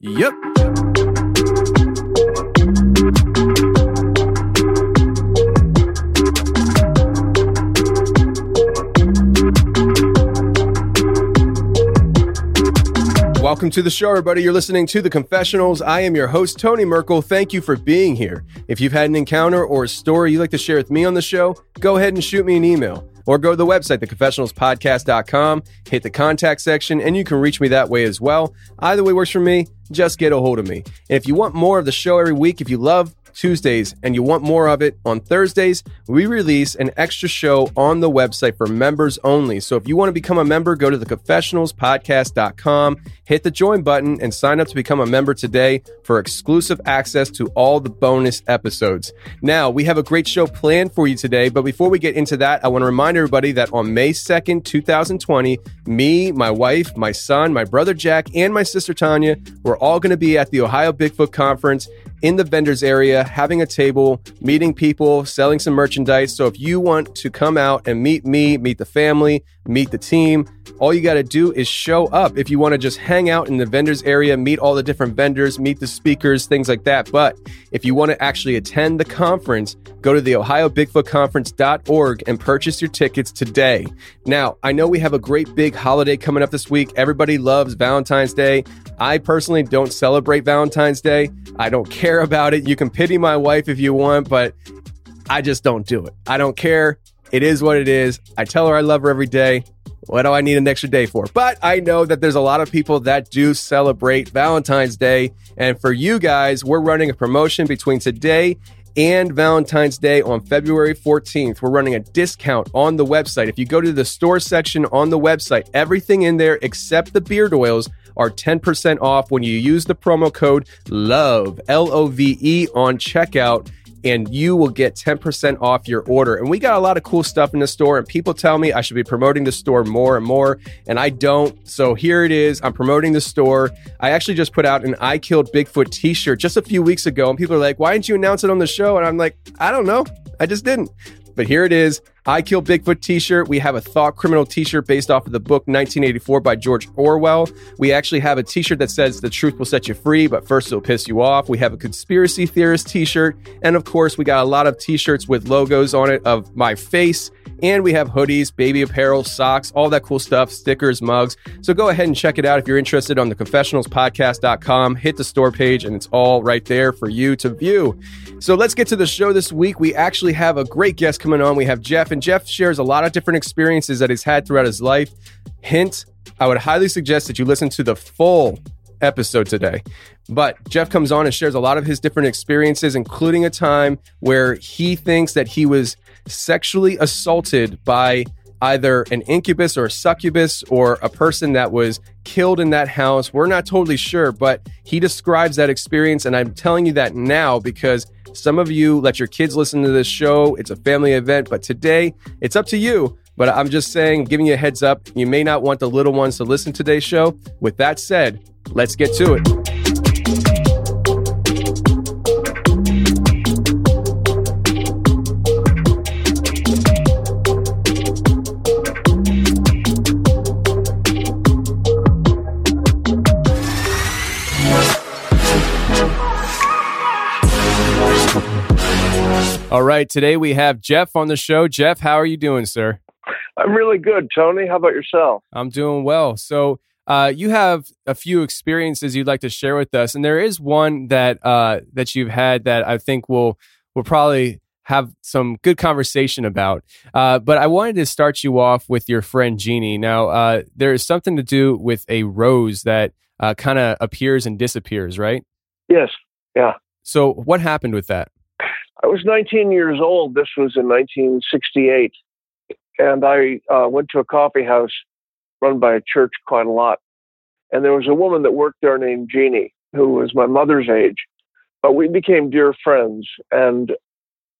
Yep. Welcome to the show, everybody. You're listening to The Confessionals. I am your host, Tony Merkel. Thank you for being here. If you've had an encounter or a story you'd like to share with me on the show, go ahead and shoot me an email or go to the website, theconfessionalspodcast.com, hit the contact section, and you can reach me that way as well. Either way works for me. Just get a hold of me. And if you want more of the show every week, if you love Tuesdays and you want more of it on Thursdays, we release an extra show on the website for members only. So if you want to become a member, go to theconfessionalspodcast.com, hit the join button, and sign up to become a member today for exclusive access to all the bonus episodes. Now, we have a great show planned for you today, but before we get into that, I want to remind everybody that on May 2nd, 2020, me, my wife, my son, my brother Jack, and my sister Tanya, we're all going to be at the Ohio Bigfoot Conference in the vendors area, having a table, meeting people, selling some merchandise. So if you want to come out and meet me, meet the family, meet the team, all you got to do is show up. If you want to just hang out in the vendors area, meet all the different vendors, meet the speakers, things like that. But if you want to actually attend the conference, go to the ohiobigfootconference.org and purchase your tickets today. Now, I know we have a great big holiday coming up this week. Everybody loves Valentine's Day. I personally don't celebrate Valentine's Day. I don't care about it. You can pity my wife if you want, but I just don't do it. I don't care. It is what it is. I tell her I love her every day. What do I need an extra day for? But I know that there's a lot of people that do celebrate Valentine's Day. And for you guys, we're running a promotion between today and Valentine's Day on February 14th. We're running a discount on the website. If you go to the store section on the website, everything in there except the beard oils are 10% off when you use the promo code LOVE, L O V E, on checkout. And you will get 10% off your order. And we got a lot of cool stuff in the store. And people tell me I should be promoting the store more and more. And I don't. So here it is. I'm promoting the store. I actually just put out an I Killed Bigfoot t shirt just a few weeks ago. And people are like, why didn't you announce it on the show? And I'm like, I don't know. I just didn't. But here it is. I Kill Bigfoot t shirt. We have a Thought Criminal t shirt based off of the book 1984 by George Orwell. We actually have a t shirt that says the truth will set you free, but first it'll piss you off. We have a conspiracy theorist t shirt. And of course, we got a lot of t shirts with logos on it of my face And we have hoodies, baby apparel, socks, all that cool stuff, stickers, mugs. So go ahead and check it out if you're interested on the confessionalspodcast.com. Hit the store page and it's all right there for you to view. So let's get to the show this week. We actually have a great guest coming on. We have Jeff, and Jeff shares a lot of different experiences that he's had throughout his life. Hint, I would highly suggest that you listen to the full episode today. But Jeff comes on and shares a lot of his different experiences, including a time where he thinks that he was sexually assaulted by either an incubus or a succubus or a person that was killed in that house. We're not totally sure, but he describes that experience. And I'm telling you that now because some of you let your kids listen to this show. It's a family event, but today it's up to you. But I'm just saying, giving you a heads up, you may not want the little ones to listen to today's show. With that said, let's get to it. All right, today we have Jeff on the show. Jeff, how are you doing, sir? I'm really good, Tony. How about yourself? I'm doing well. So, uh, you have a few experiences you'd like to share with us, and there is one that uh, that you've had that I think will will probably have some good conversation about. Uh, but I wanted to start you off with your friend Jeannie. Now, uh, there is something to do with a rose that uh, kind of appears and disappears, right? Yes. Yeah. So, what happened with that? I was 19 years old. This was in 1968. And I uh, went to a coffee house run by a church quite a lot. And there was a woman that worked there named Jeannie, who was my mother's age. But we became dear friends. And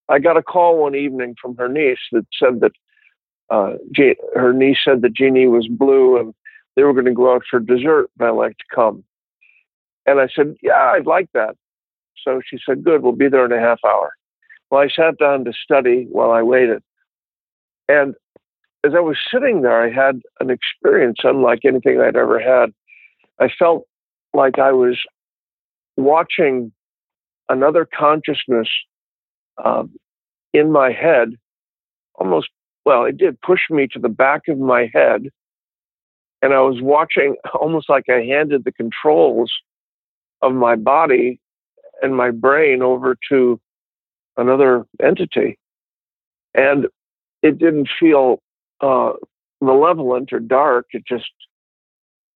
I got a call one evening from her niece that said that uh, Je- her niece said that Jeannie was blue and they were going to go out for dessert and I'd like to come. And I said, Yeah, I'd like that. So she said, Good, we'll be there in a half hour. Well, I sat down to study while I waited. And as I was sitting there, I had an experience unlike anything I'd ever had. I felt like I was watching another consciousness um, in my head, almost, well, it did push me to the back of my head. And I was watching almost like I handed the controls of my body and my brain over to another entity. And it didn't feel uh, malevolent or dark. It just,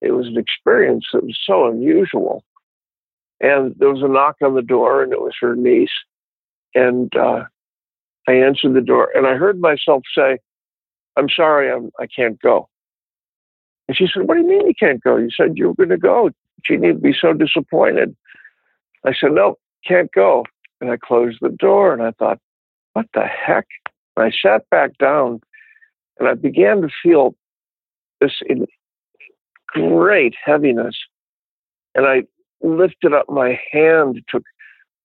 it was an experience that was so unusual. And there was a knock on the door, and it was her niece. And uh, I answered the door, and I heard myself say, I'm sorry, I'm, I can't go. And she said, What do you mean you can't go? You said you were going to go. Jeannie would be so disappointed. I said, No, can't go. And I closed the door and I thought, What the heck? And I sat back down and I began to feel this great heaviness. And I lifted up my hand. It took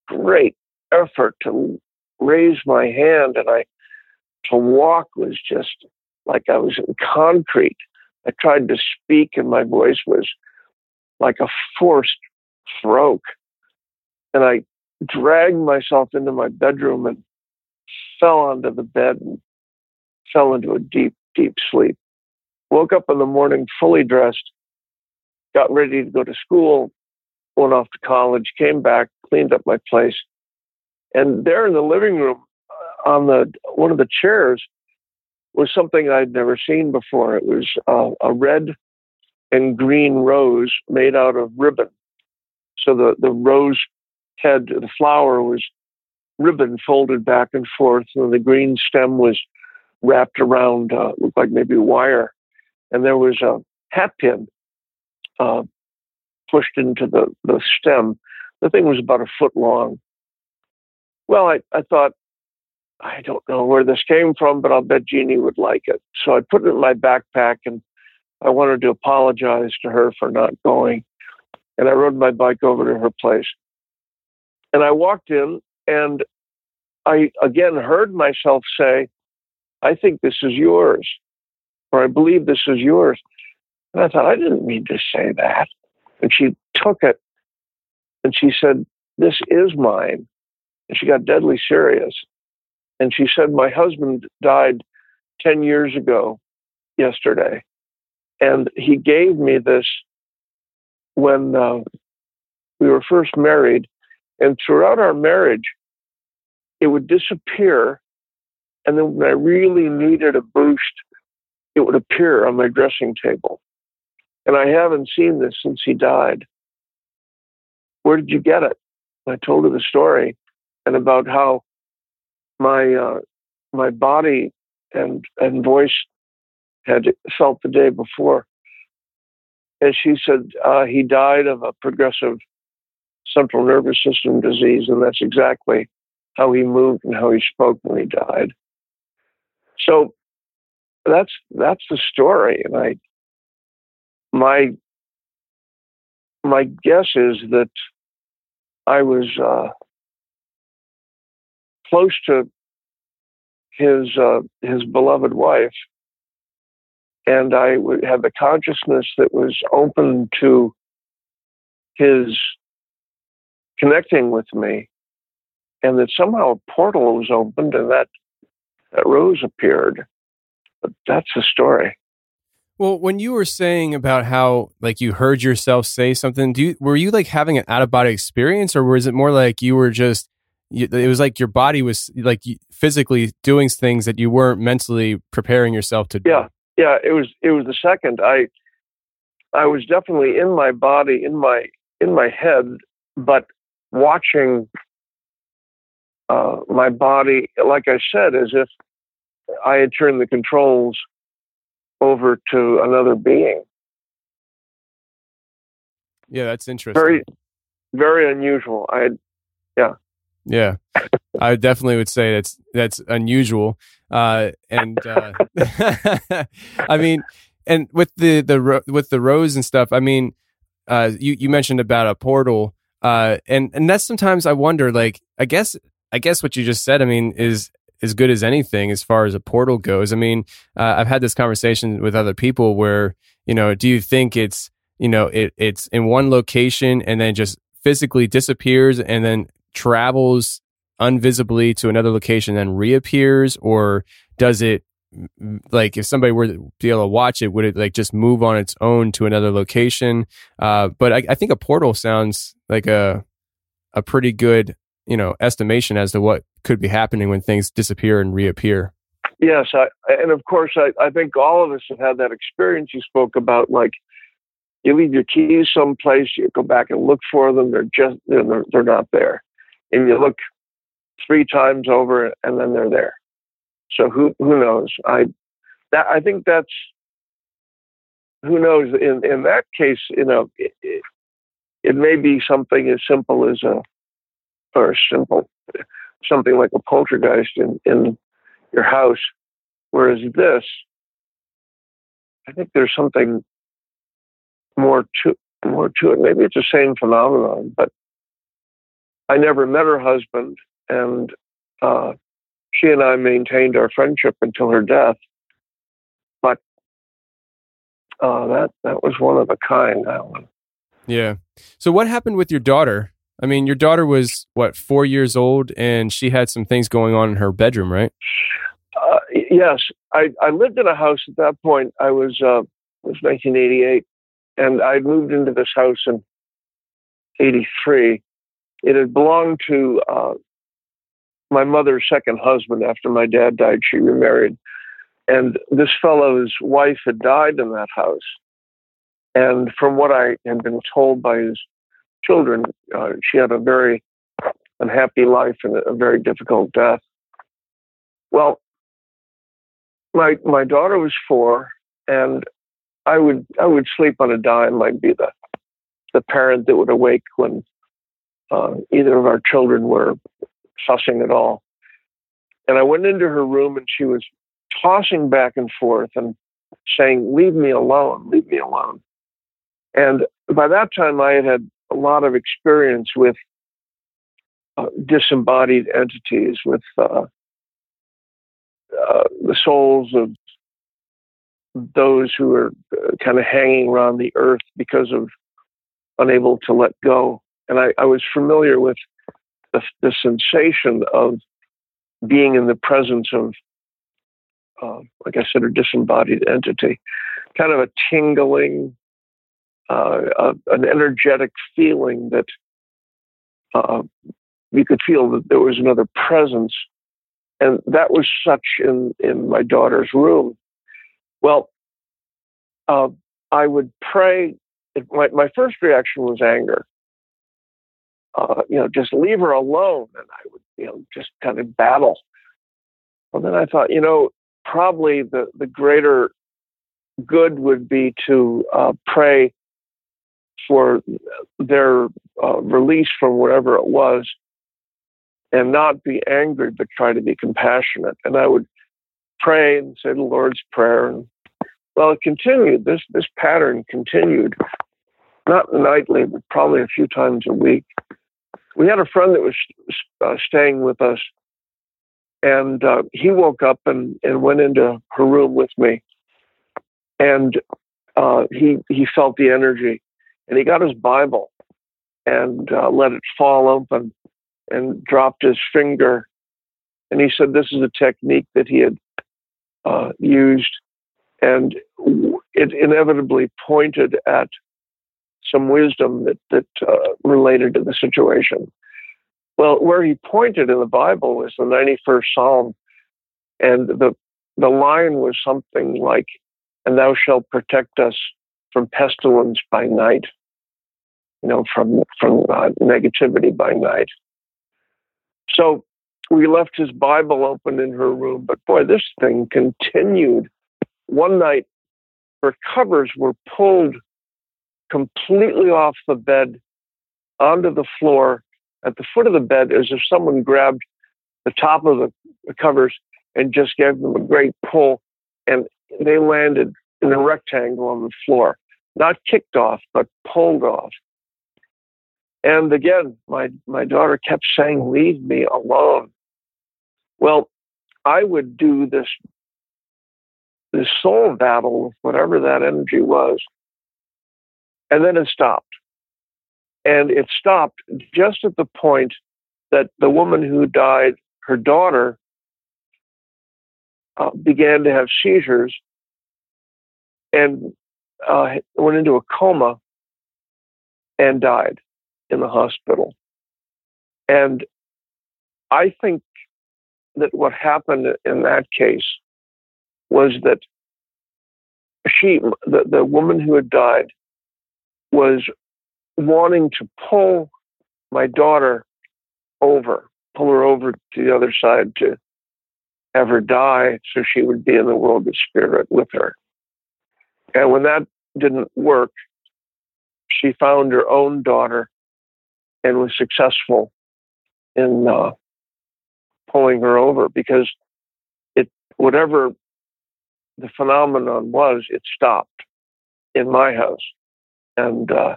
great effort to raise my hand and I to walk was just like I was in concrete. I tried to speak and my voice was like a forced stroke. And I dragged myself into my bedroom and fell onto the bed and fell into a deep, deep sleep. Woke up in the morning fully dressed, got ready to go to school, went off to college, came back, cleaned up my place. And there in the living room, uh, on the one of the chairs, was something I'd never seen before. It was uh, a red and green rose made out of ribbon. So the, the rose the flower was ribbon folded back and forth, and the green stem was wrapped around, uh, looked like maybe wire. And there was a hat pin uh, pushed into the, the stem. The thing was about a foot long. Well, I, I thought, I don't know where this came from, but I'll bet Jeannie would like it. So I put it in my backpack and I wanted to apologize to her for not going. And I rode my bike over to her place. And I walked in and I again heard myself say, I think this is yours, or I believe this is yours. And I thought, I didn't mean to say that. And she took it and she said, This is mine. And she got deadly serious. And she said, My husband died 10 years ago yesterday. And he gave me this when uh, we were first married. And throughout our marriage, it would disappear. And then when I really needed a boost, it would appear on my dressing table. And I haven't seen this since he died. Where did you get it? I told her the story and about how my uh, my body and and voice had felt the day before. And she said uh, he died of a progressive central nervous system disease, and that's exactly how he moved and how he spoke when he died. So that's that's the story, and I my my guess is that I was uh, close to his uh, his beloved wife, and I have a consciousness that was open to his connecting with me, and that somehow a portal was opened and that that rose appeared. But that's the story. Well, when you were saying about how like you heard yourself say something, do you, were you like having an out of body experience, or was it more like you were just it was like your body was like physically doing things that you weren't mentally preparing yourself to do. Yeah, yeah. It was it was the second. I I was definitely in my body, in my in my head, but watching uh, my body, like I said, as if I had turned the controls over to another being. Yeah, that's interesting. Very, very unusual. I, yeah. Yeah, I definitely would say that's that's unusual. Uh, and uh, I mean, and with the the with the rose and stuff. I mean, uh, you you mentioned about a portal, uh, and and that's sometimes I wonder. Like, I guess I guess what you just said. I mean, is as good as anything as far as a portal goes. I mean, uh, I've had this conversation with other people where you know, do you think it's you know it it's in one location and then just physically disappears and then travels unvisibly to another location then reappears or does it like if somebody were to be able to watch it would it like just move on its own to another location? Uh, but I, I, think a portal sounds like a a pretty good you know estimation as to what could be happening when things disappear and reappear. Yes I, and of course I, I think all of us have had that experience you spoke about like you leave your keys someplace you go back and look for them they're just they're, they're not there. And you look three times over and then they're there. So who who knows? I that I think that's who knows. In in that case, you know, it, it, it may be something as simple as a or simple something like a poltergeist in in your house, whereas this, I think there's something more to more to it. Maybe it's the same phenomenon, but I never met her husband, and uh, she and I maintained our friendship until her death. But uh, that that was one of a kind. That one. Yeah. So what happened with your daughter? I mean, your daughter was what four years old, and she had some things going on in her bedroom, right? Uh, yes, I, I lived in a house at that point. I was uh, it was 1988, and I moved into this house in '83, it had belonged to uh, my mother's second husband after my dad died. She remarried. And this fellow's wife had died in that house. And from what I had been told by his children, uh, she had a very unhappy life and a very difficult death. Well, my my daughter was four, and I would I would sleep on a dime. I'd be the the parent that would awake when uh, either of our children were fussing at all. And I went into her room and she was tossing back and forth and saying, Leave me alone, leave me alone. And by that time, I had had a lot of experience with uh, disembodied entities, with uh, uh, the souls of those who are uh, kind of hanging around the earth because of unable to let go and I, I was familiar with the, the, sensation of being in the presence of uh, like I said, a disembodied entity, kind of a tingling, uh, uh, an energetic feeling that uh, you could feel that there was another presence, and that was such in in my daughter's room. Well, uh, I would pray. My my first reaction was anger. Uh, you know, just leave her alone, and I would you know just kind of battle. And then I thought, you know, probably the the greater good would be to uh, pray for their uh, release from whatever it was and not be angry, but try to be compassionate. And I would pray and say the Lord's Prayer. And well, it continued. This this pattern continued, not nightly, but probably a few times a week. We had a friend that was uh, staying with us, and uh, he woke up and, and went into her room with me, and uh, he he felt the energy, and he got his Bible and uh, let it fall open and dropped his finger. And he said this is a technique that he had uh, used, and it inevitably pointed at some wisdom that that uh, related to the situation. Well, where he pointed in the Bible was the 91st Psalm, and the the line was something like, "And thou shalt protect us from pestilence by night." You know, from from uh, negativity by night. So we left his Bible open in her room, but boy, this thing continued. One night, her covers were pulled completely off the bed onto the floor at the foot of the bed as if someone grabbed the top of the, covers and just gave them a great pull, and they landed in a rectangle on the floor, not kicked off, but pulled off. And again, my, my daughter kept saying, Leave me alone. Well, I would do this, this soul battle with whatever that energy was. And then it stopped. And it stopped just at the point that the woman who died, her daughter, uh, began to have seizures and uh, went into a coma and died in the hospital. And I think that what happened in that case was that she, the, the woman who had died, was wanting to pull my daughter over, pull her over to the other side to have her die so she would be in the world of spirit with her. And when that didn't work, she found her own daughter and was successful in uh, pulling her over because it whatever the phenomenon was, it stopped in my house and uh,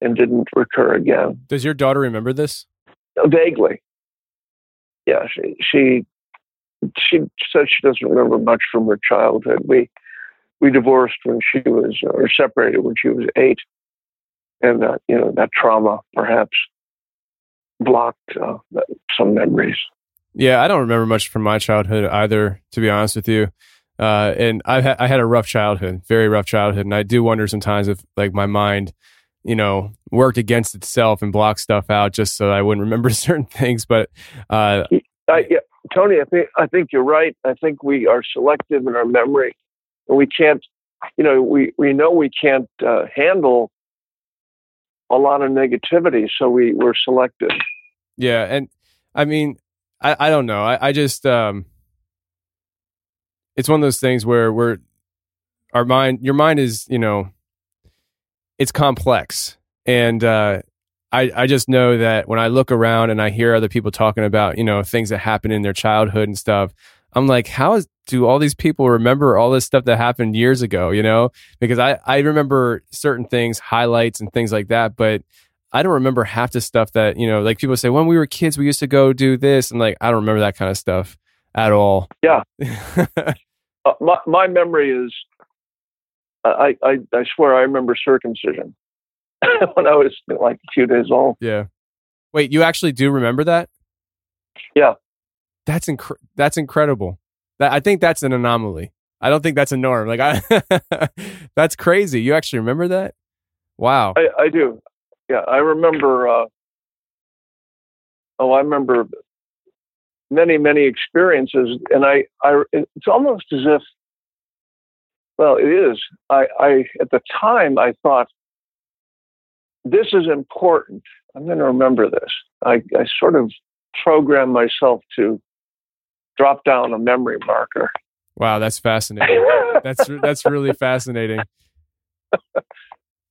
and didn't recur again. Does your daughter remember this? Vaguely. Yeah, she she she said she doesn't remember much from her childhood. We we divorced when she was or separated when she was eight, and uh, you know that trauma perhaps blocked uh, some memories. Yeah, I don't remember much from my childhood either, to be honest with you. Uh, and I ha- I had a rough childhood, very rough childhood, and I do wonder sometimes if like my mind, you know, worked against itself and blocked stuff out just so I wouldn't remember certain things. But uh, I, yeah, Tony, I think I think you're right. I think we are selective in our memory, and we can't, you know, we we know we can't uh, handle a lot of negativity, so we we're selective. Yeah, and I mean, I I don't know. I I just um, it's one of those things where we're our mind, your mind is you know, it's complex, and uh, I I just know that when I look around and I hear other people talking about you know things that happen in their childhood and stuff, I'm like, how is, do all these people remember all this stuff that happened years ago? You know, because I I remember certain things, highlights and things like that, but I don't remember half the stuff that you know. Like people say, when we were kids, we used to go do this, and like I don't remember that kind of stuff at all. Yeah, uh, my my memory is, I, I I swear I remember circumcision when I was like a few days old. Yeah. Wait, you actually do remember that? Yeah. That's inc- that's incredible. That I think that's an anomaly. I don't think that's a norm. Like I, that's crazy. You actually remember that? Wow. I, I do. Yeah, I remember. Uh, oh, I remember many, many experiences, and I, I, it's almost as if, well, it is. I, I at the time I thought this is important. I'm going to remember this. I, I sort of programmed myself to drop down a memory marker. Wow, that's fascinating. that's that's really fascinating.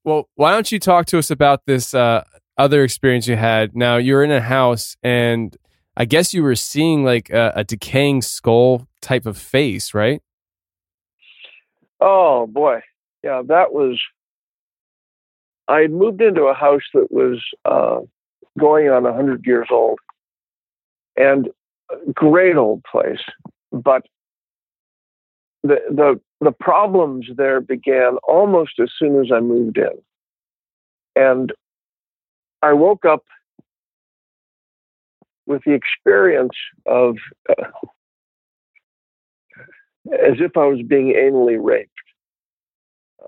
Well, why don't you talk to us about this uh, other experience you had? Now you're in a house, and I guess you were seeing like a, a decaying skull type of face, right? Oh boy, yeah, that was. I had moved into a house that was uh, going on hundred years old, and great old place, but the the the problems there began almost as soon as I moved in. And I woke up with the experience of uh, as if I was being anally raped.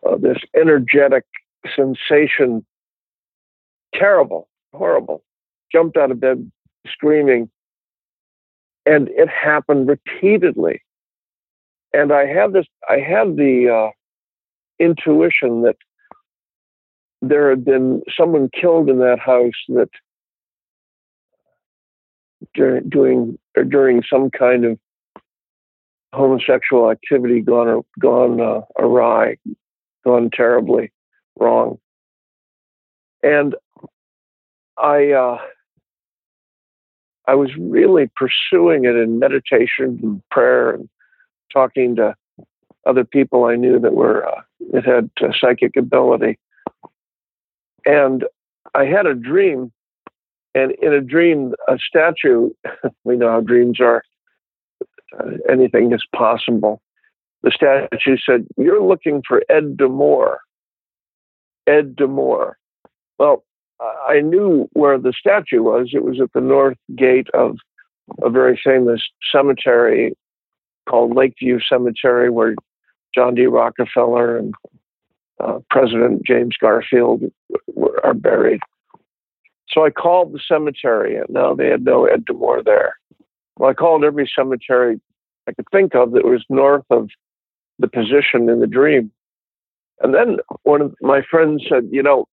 Uh, this energetic sensation, terrible, horrible. Jumped out of bed screaming. And it happened repeatedly and I had this, I had the uh, intuition that there had been someone killed in that house that during doing or during some kind of homosexual activity gone gone uh, awry, gone terribly wrong, and I uh, I was really pursuing it in meditation and prayer and talking to other people I knew that were uh, that had uh, psychic ability, and I had a dream, and in a dream, a statue. we know how dreams are. Uh, anything is possible. The statue said, "You're looking for Ed D'Amore." Ed D'Amore. Well, I knew where the statue was. It was at the north gate of a very famous cemetery called Lakeview Cemetery, where John D. Rockefeller and uh, President James Garfield are buried. So I called the cemetery, and now they had no Ed D'Amore there. Well, I called every cemetery I could think of that was north of the position in the dream. And then one of my friends said, you know,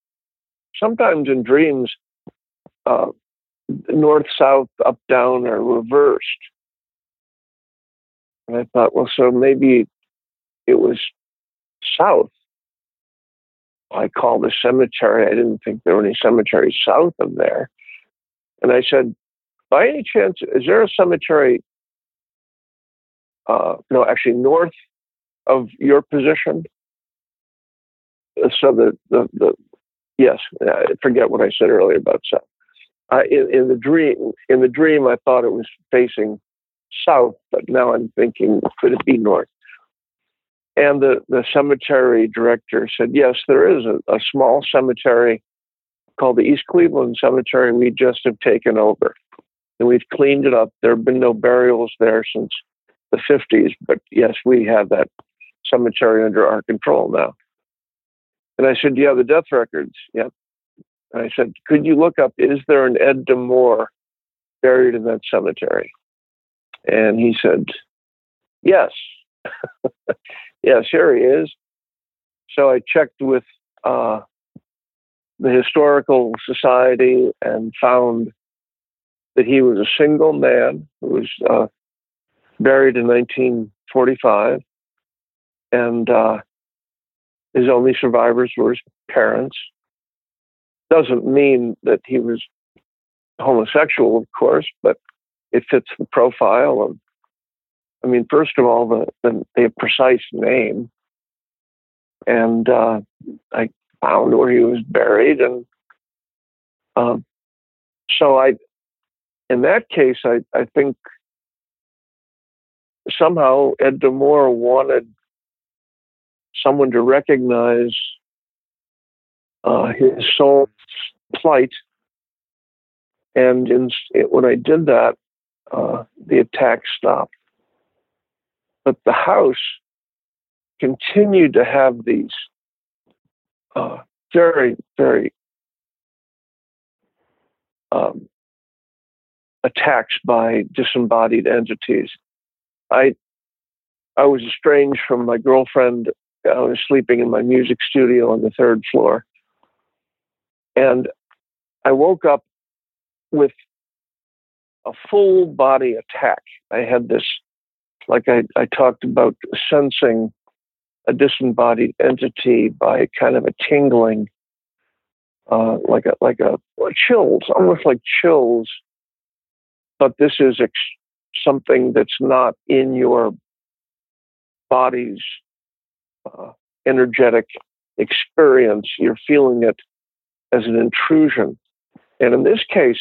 sometimes in dreams, uh, north, south, up, down are reversed. And I thought, well, so maybe it was south. I called the cemetery. I didn't think there were any cemeteries south of there. And I said, by any chance, is there a cemetery, uh, no, actually north of your position? So the, the, the yes, I forget what I said earlier about south. Uh, in, in the dream, in the dream, I thought it was facing south, but now I'm thinking, could it be north? And the, the cemetery director said, yes, there is a, a small cemetery called the East Cleveland Cemetery we just have taken over. And we've cleaned it up. There have been no burials there since the 50s, but yes, we have that cemetery under our control now. And I said, Do you have the death records? Yep. And I said, Could you look up, is there an Ed D'Amore buried in that cemetery? And he said, Yes. yes, here he is. So I checked with uh, the Historical Society and found that he was a single man who was uh, buried in 1945. And uh, his only survivors were his parents. Doesn't mean that he was homosexual, of course, but it fits the profile of I mean, first of all, the the, the precise name, and uh, I found where he was buried, and um, so I, in that case, I I think somehow Ed D'Amore wanted someone to recognize uh, his soul's plight, and in, when I did that, uh, the attack stopped. But the house continued to have these uh, very, very um, attacks by disembodied entities. I I was estranged from my girlfriend. I was sleeping in my music studio on the third floor, and I woke up with a full body attack. I had this, like I, I talked about, sensing a disembodied entity by kind of a tingling, uh, like a like a chills, almost like chills. But this is ex- something that's not in your body's uh, energetic experience. You're feeling it as an intrusion, and in this case,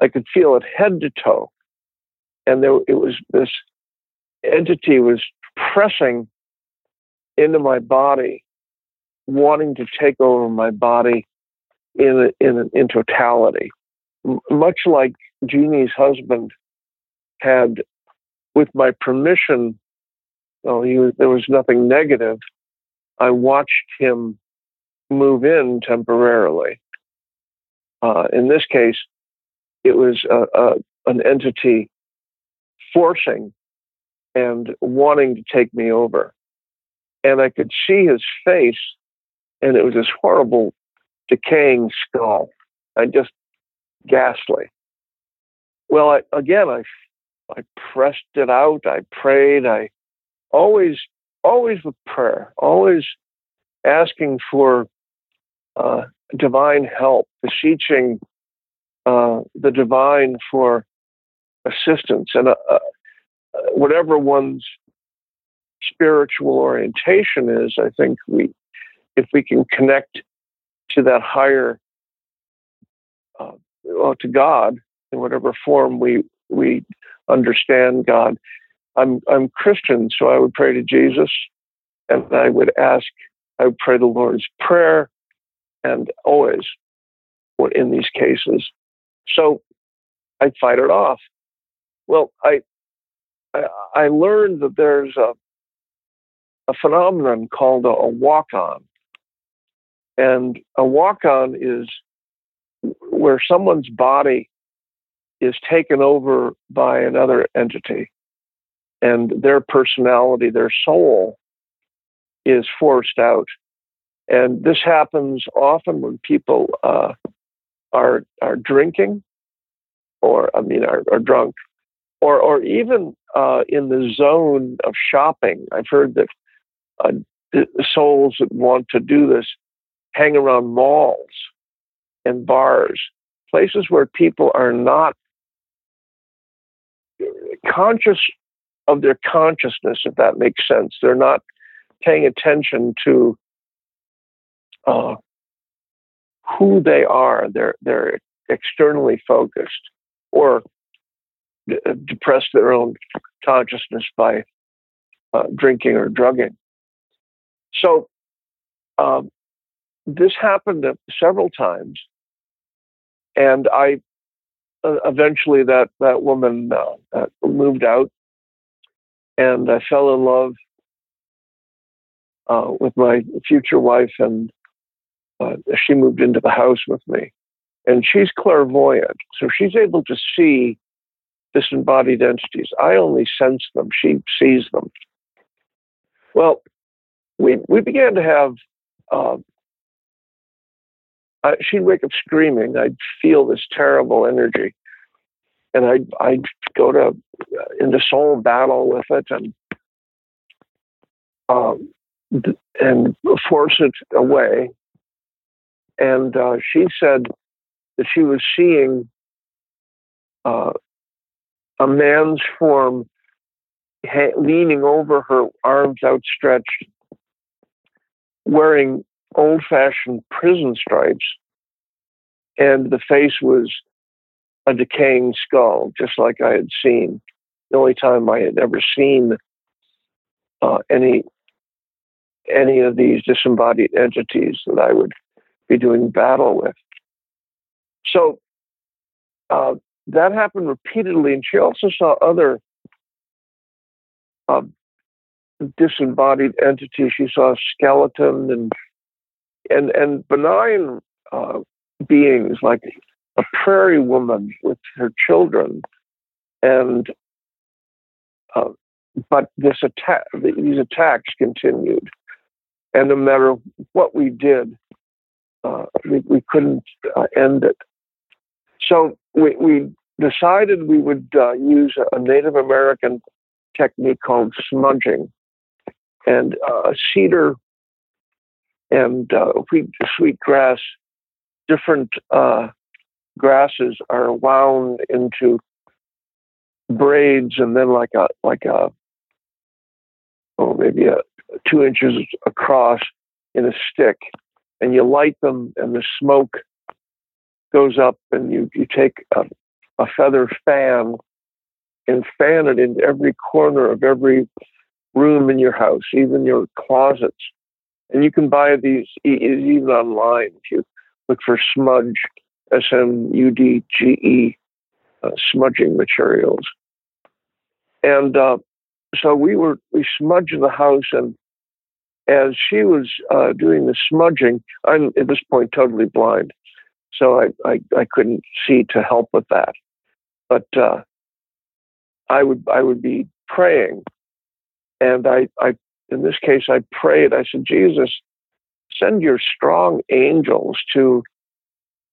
I could feel it head to toe, and there it was this entity was pressing into my body, wanting to take over my body in in in totality, M- much like Jeannie's husband had, with my permission. Well, he was, there was nothing negative. I watched him move in temporarily. Uh, in this case, it was a, a, an entity forcing and wanting to take me over and I could see his face, and it was this horrible, decaying skull, and just ghastly. Well, I, again, I I pressed it out. I prayed. I always, always with prayer, always asking for uh, divine help, beseeching uh, the divine for assistance, and uh whatever one's spiritual orientation is, I think we, if we can connect to that higher, uh, well, to God in whatever form we we understand God. I'm I'm Christian, so I would pray to Jesus, and I would ask, I would pray the Lord's prayer, and always, what in these cases, so I fight it off. Well, I I, learned that there's a a phenomenon called a, a walk on. And a walk on is where someone's body is taken over by another entity and their personality, their soul is forced out. And this happens often when people uh, are are drinking, or I mean, are, are drunk, or or even uh, in the zone of shopping. I've heard that uh, souls that want to do this hang around malls and bars, places where people are not conscious of their consciousness, if that makes sense. They're not paying attention to uh, who they are. They're they're externally focused or depress their own consciousness by uh, drinking or drugging. So um, this happened several times, and I uh, eventually that that woman uh, uh, moved out, and I fell in love uh, with my future wife, and uh, she moved into the house with me, and she's clairvoyant, so she's able to see disembodied entities. I only sense them; she sees them. Well, we we began to have. Uh, I, she'd wake up screaming. I'd feel this terrible energy, and I'd I'd go to uh, into soul battle with it and um, and force it away. And uh, she said that she was seeing uh, a man's form ha- leaning over her, arms outstretched, wearing old fashioned prison stripes, and the face was a decaying skull, just like I had seen. The only time I had ever seen uh, any any of these disembodied entities that I would be doing battle with. So uh, that happened repeatedly, and she also saw other uh, disembodied entities. She saw a skeleton and and and benign uh, beings like a prairie woman with her children, and uh, but this attack, these attacks continued, and no matter what we did, uh, we, we couldn't uh, end it. So we, we decided we would uh, use a Native American technique called smudging, and uh, cedar and uh, wheat, sweet grass, different uh, grasses are wound into braids, and then like a like a oh maybe a two inches across in a stick, and you light them, and the smoke goes up, and you you take a, a feather fan and fan it in every corner of every room in your house, even your closets. And you can buy these even online if you look for smudge, S M U D G E, uh, smudging materials. And uh, so we were we smudged the house, and as she was uh, doing the smudging, I'm at this point totally blind, so I I, I couldn't see to help with that. But uh, I would I would be praying, and I I in this case I prayed. I said, Jesus, send your strong angels to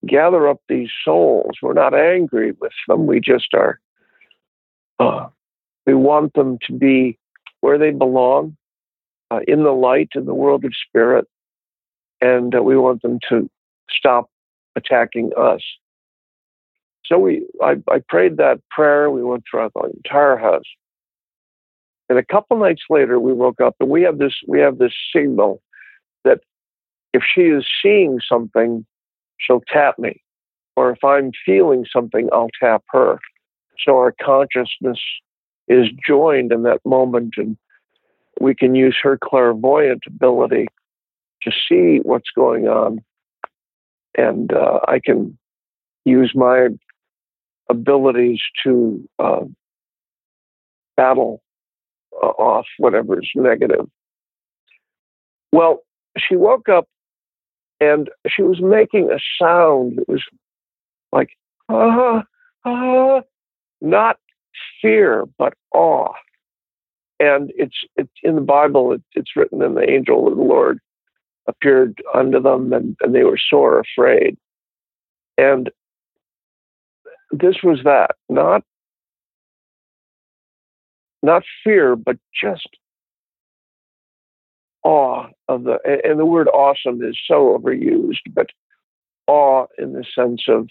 gather up these souls. We're not angry with them. We just are. Uh, we want them to be where they belong, uh, in the light, in the world of spirit, and uh, we want them to stop attacking us. So we, I, I prayed that prayer. We went throughout the entire house. And a couple nights later, we woke up and we have this, we have this signal that if she is seeing something, she'll tap me. Or if I'm feeling something, I'll tap her. So our consciousness is joined in that moment and we can use her clairvoyant ability to see what's going on. And uh, I can use my abilities to uh, battle uh, off whatever's negative. Well, she woke up and she was making a sound that was like, ah, ah, not fear, but awe. And it's, it's in the Bible, it, it's written, and the angel of the Lord appeared unto them, and, and they were sore afraid. And this was that, not not fear, but just awe of the and the word awesome is so overused, but awe in the sense of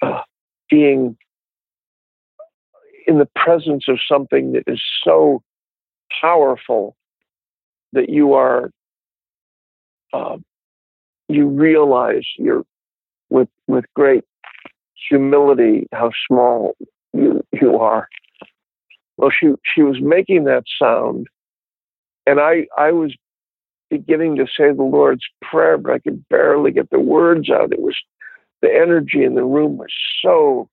uh, being in the presence of something that is so powerful that you are uh, you realize you're with with great humility how small you you are. Well, she she was making that sound, and I I was beginning to say the Lord's prayer, but I could barely get the words out. It was the energy in the room was so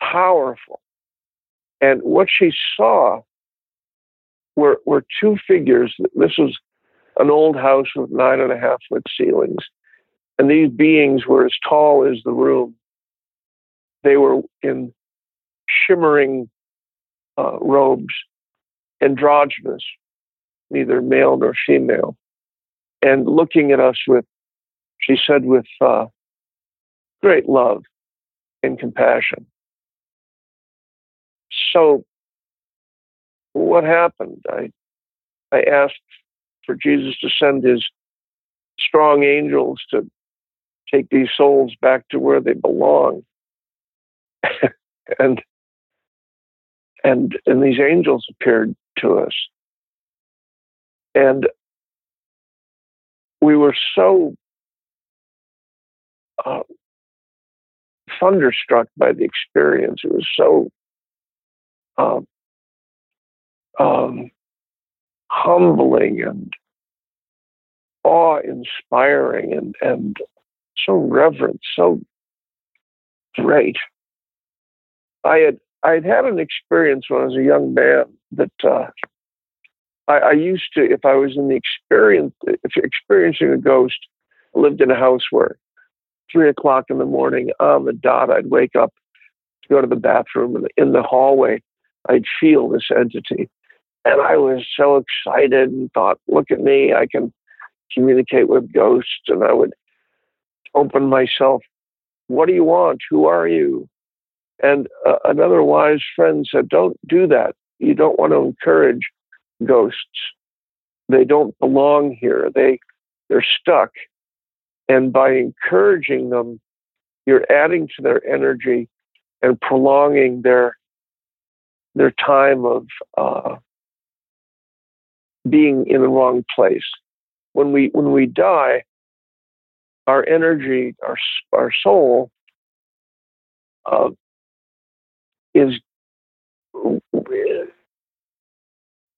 powerful, and what she saw were were two figures. This was an old house with nine and a half foot ceilings, and these beings were as tall as the room. They were in shimmering uh, robes, androgynous, neither male nor female, and looking at us with, she said, with uh, great love and compassion. So, what happened? I, I asked for Jesus to send his strong angels to take these souls back to where they belong. and and and these angels appeared to us. And we were so uh, thunderstruck by the experience. It was so uh, um, humbling and awe-inspiring and and so reverent, so great. I had I'd had an experience when I was a young man that uh, I, I used to, if I was in the experience, experiencing a ghost, I lived in a house where three o'clock in the morning on the dot, I'd wake up to go to the bathroom and in the hallway, I'd feel this entity. And I was so excited and thought, look at me, I can communicate with ghosts. And I would open myself. What do you want? Who are you? And uh, another wise friend said, don't do that. You don't want to encourage ghosts. They don't belong here. They, they're stuck. And by encouraging them, you're adding to their energy and prolonging their their time of uh, being in the wrong place. When we when we die, our energy, our our soul, uh, is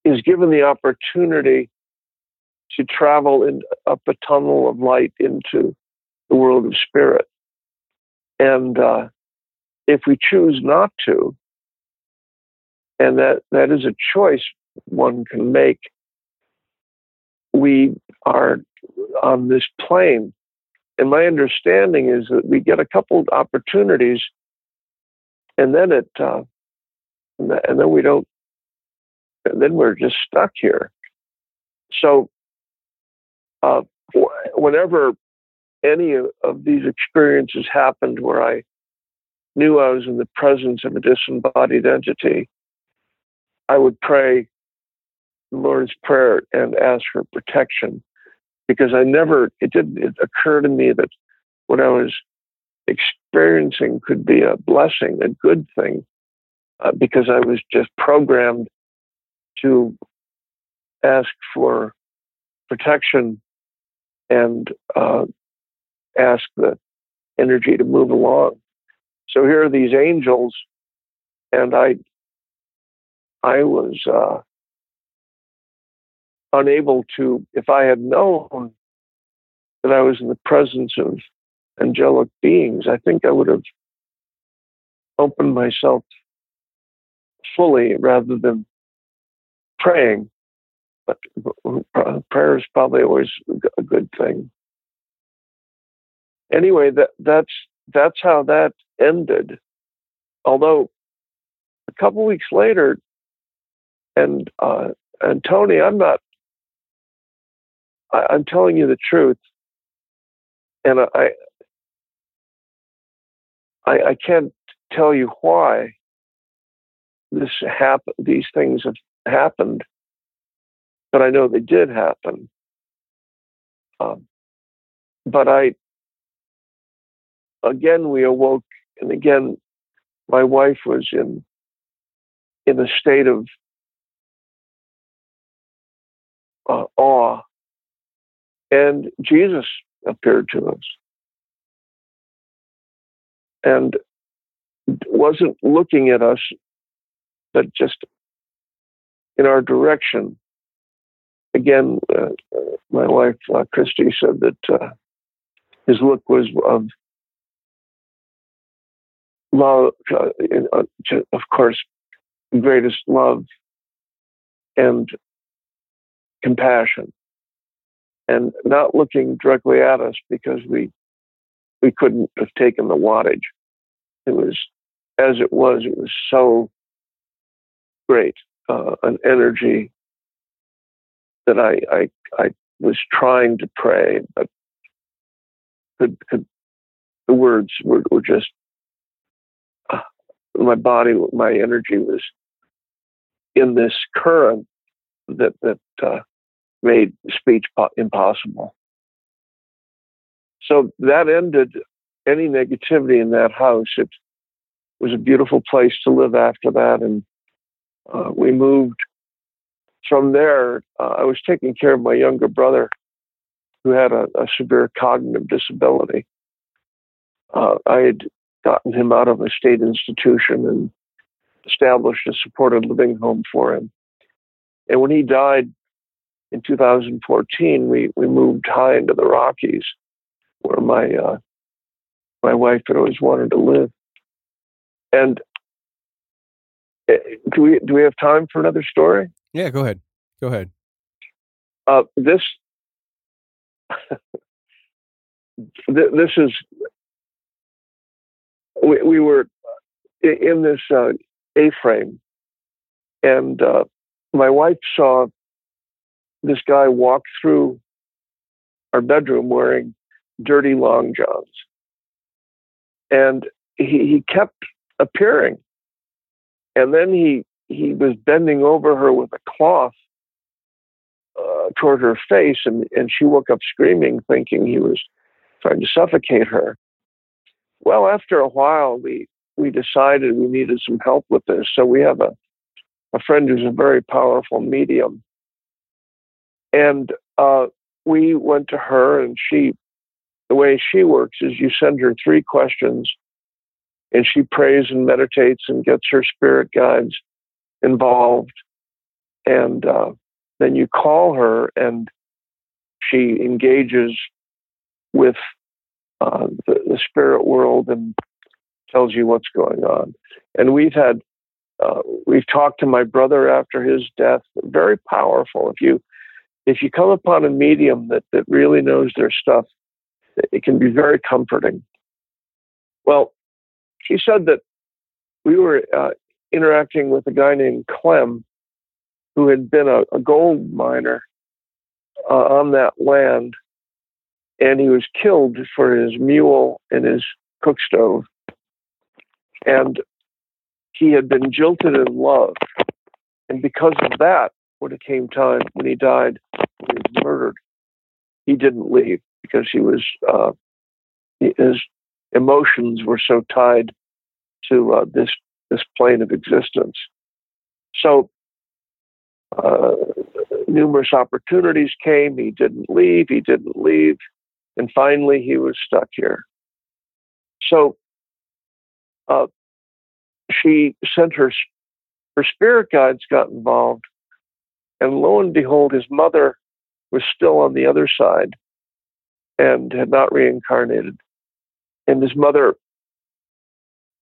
is given the opportunity to travel in, up a tunnel of light into the world of spirit. And uh, if we choose not to, and that, that is a choice one can make, we are on this plane. And my understanding is that we get a couple opportunities, and then it, uh, and then we don't, and then we're just stuck here. So uh, whenever any of these experiences happened where I knew I was in the presence of a disembodied entity, I would pray the Lord's Prayer and ask for protection because I never, it didn't occur to me that what I was experiencing could be a blessing, a good thing, uh, because I was just programmed to ask for protection and uh, ask the energy to move along. So here are these angels, and I, I was uh, unable to. If I had known that I was in the presence of angelic beings, I think I would have opened myself fully rather than praying but prayer is probably always a good thing. Anyway, that that's that's how that ended. Although a couple weeks later, and uh, and Tony, I'm not. I, I'm telling you the truth, and I, I I can't tell you why this happened. These things have happened but I know they did happen. Um, but I, again, we awoke, and again, my wife was in in a state of uh, awe, and Jesus appeared to us, and wasn't looking at us, but just in our direction. Again, uh, my wife uh, Christy said that uh, his look was of love, uh, uh, of course, greatest love and compassion, and not looking directly at us because we we couldn't have taken the wattage. It was as it was. It was so great, uh, an energy that I, I, I was trying to pray, but could, could the words were, were just uh, my body, my energy was in this current that that uh, made speech po- impossible. So that ended any negativity in that house. It was a beautiful place to live after that, and uh, we moved from there, uh, I was taking care of my younger brother who had a, a severe cognitive disability. Uh, I had gotten him out of a state institution and established a supported living home for him. And when he died in 2014, we, we moved high into the Rockies, where my uh, my wife had always wanted to live. And eh, do we do we have time for another story? Yeah, go ahead. Go ahead. uh, this this is we, we were in this uh, A-frame, and uh, my wife saw this guy walk through our bedroom wearing dirty long johns, and he, he kept appearing, and then he he was bending over her with a cloth uh, toward her face, and, and she woke up screaming, thinking he was trying to suffocate her. Well, after a while, we we decided we needed some help with this, so we have a a friend who's a very powerful medium, and uh, we went to her, and she, the way she works is you send her three questions, and she prays and meditates and gets her spirit guides involved, and uh, then you call her and she engages with uh, the, the, spirit world and tells you what's going on. And we've had uh, we've talked to my brother after his death. Very powerful. If you if you come upon a medium that that really knows their stuff, it can be very comforting. Well, she said that we were uh, interacting with a guy named Clem, who had been a, a gold miner uh, on that land, and he was killed for his mule and his cook stove. And he had been jilted in love. And because of that, when it came time, when he died, when he was murdered, he didn't leave because he was, uh, his emotions were so tied to uh, this, this plane of existence. So uh, numerous opportunities came. He didn't leave. He didn't leave. And finally, he was stuck here. So uh, she sent her, her spirit guides got involved. And lo and behold, his mother was still on the other side and had not reincarnated. And his mother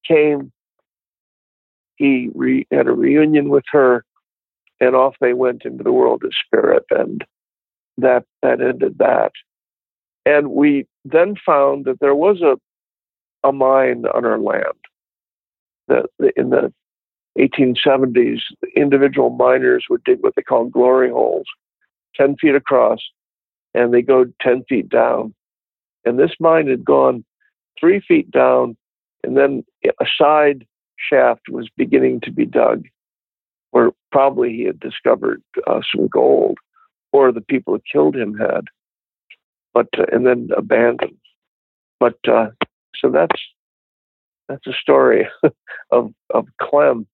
came. He re- had a reunion with her and off they went into the world of spirit, and that that ended that. And we then found that there was a a mine on our land. That in the 1870s, individual miners would dig what they call glory holes, 10 feet across, and they go 10 feet down. And this mine had gone three feet down, and then a side shaft was beginning to be dug where probably he had discovered uh, some gold, or the people who killed him had, but uh, and then abandoned. But uh, so that's that's a story of of Clem.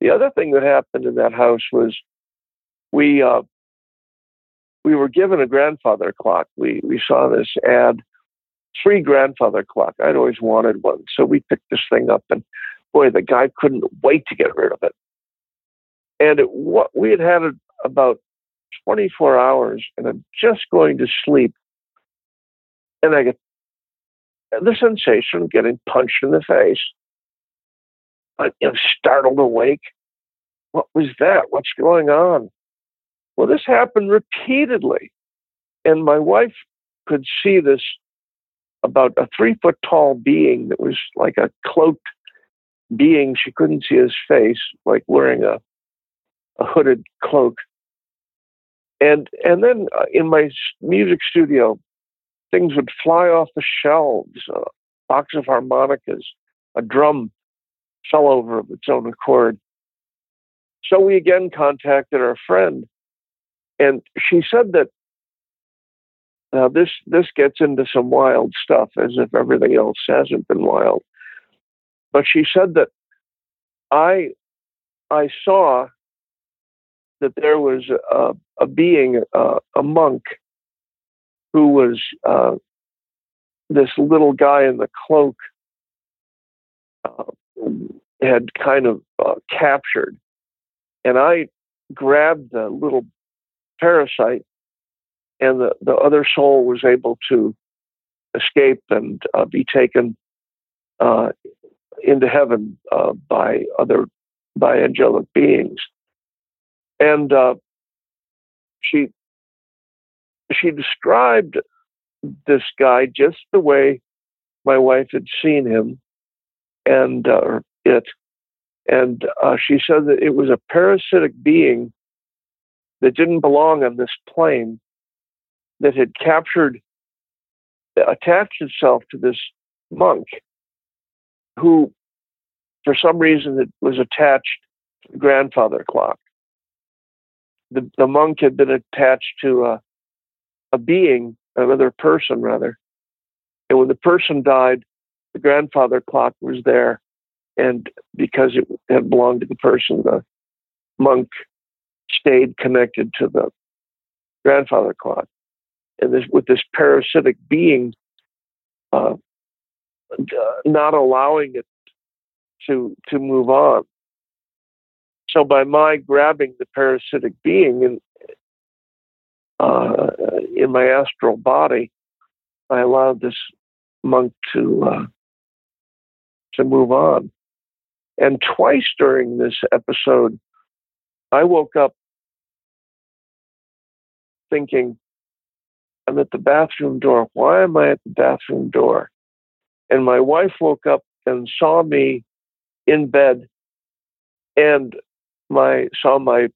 The other thing that happened in that house was we uh, we were given a grandfather clock. We we saw this ad, free grandfather clock. I'd always wanted one, so we picked this thing up, and boy, the guy couldn't wait to get rid of it. And it, what we had had about 24 hours, and I'm just going to sleep, and I get the sensation of getting punched in the face. You know, startled awake. What was that? What's going on? Well, this happened repeatedly, and my wife could see this about a three foot tall being that was like a cloaked being. She couldn't see his face, like wearing a a hooded cloak. And and then uh, in my music studio, things would fly off the shelves. A box of harmonicas, a drum fell over of its own accord. So we again contacted our friend, and she said that now this this gets into some wild stuff, as if everything else hasn't been wild. But she said that I I saw that there was a, a being, uh, a monk, who was uh, this little guy in the cloak uh, had kind of uh, captured. And I grabbed the little parasite, and the, the other soul was able to escape and uh, be taken uh, into heaven by other by angelic beings. And uh, she she described this guy just the way my wife had seen him and uh, it. And uh, she said that it was a parasitic being that didn't belong on this plane that had captured, attached itself to this monk who, for some reason, was attached to the grandfather clock. The, the monk had been attached to a, a being, another person rather. And when the person died, the grandfather clock was there. And because it had belonged to the person, the monk stayed connected to the grandfather clock. And this, with this parasitic being, uh, not allowing it to to move on. So by my grabbing the parasitic being in uh, in my astral body, I allowed this monk to uh, to move on. And twice during this episode, I woke up thinking, I'm at the bathroom door. Why am I at the bathroom door? And my wife woke up and saw me in bed and my saw my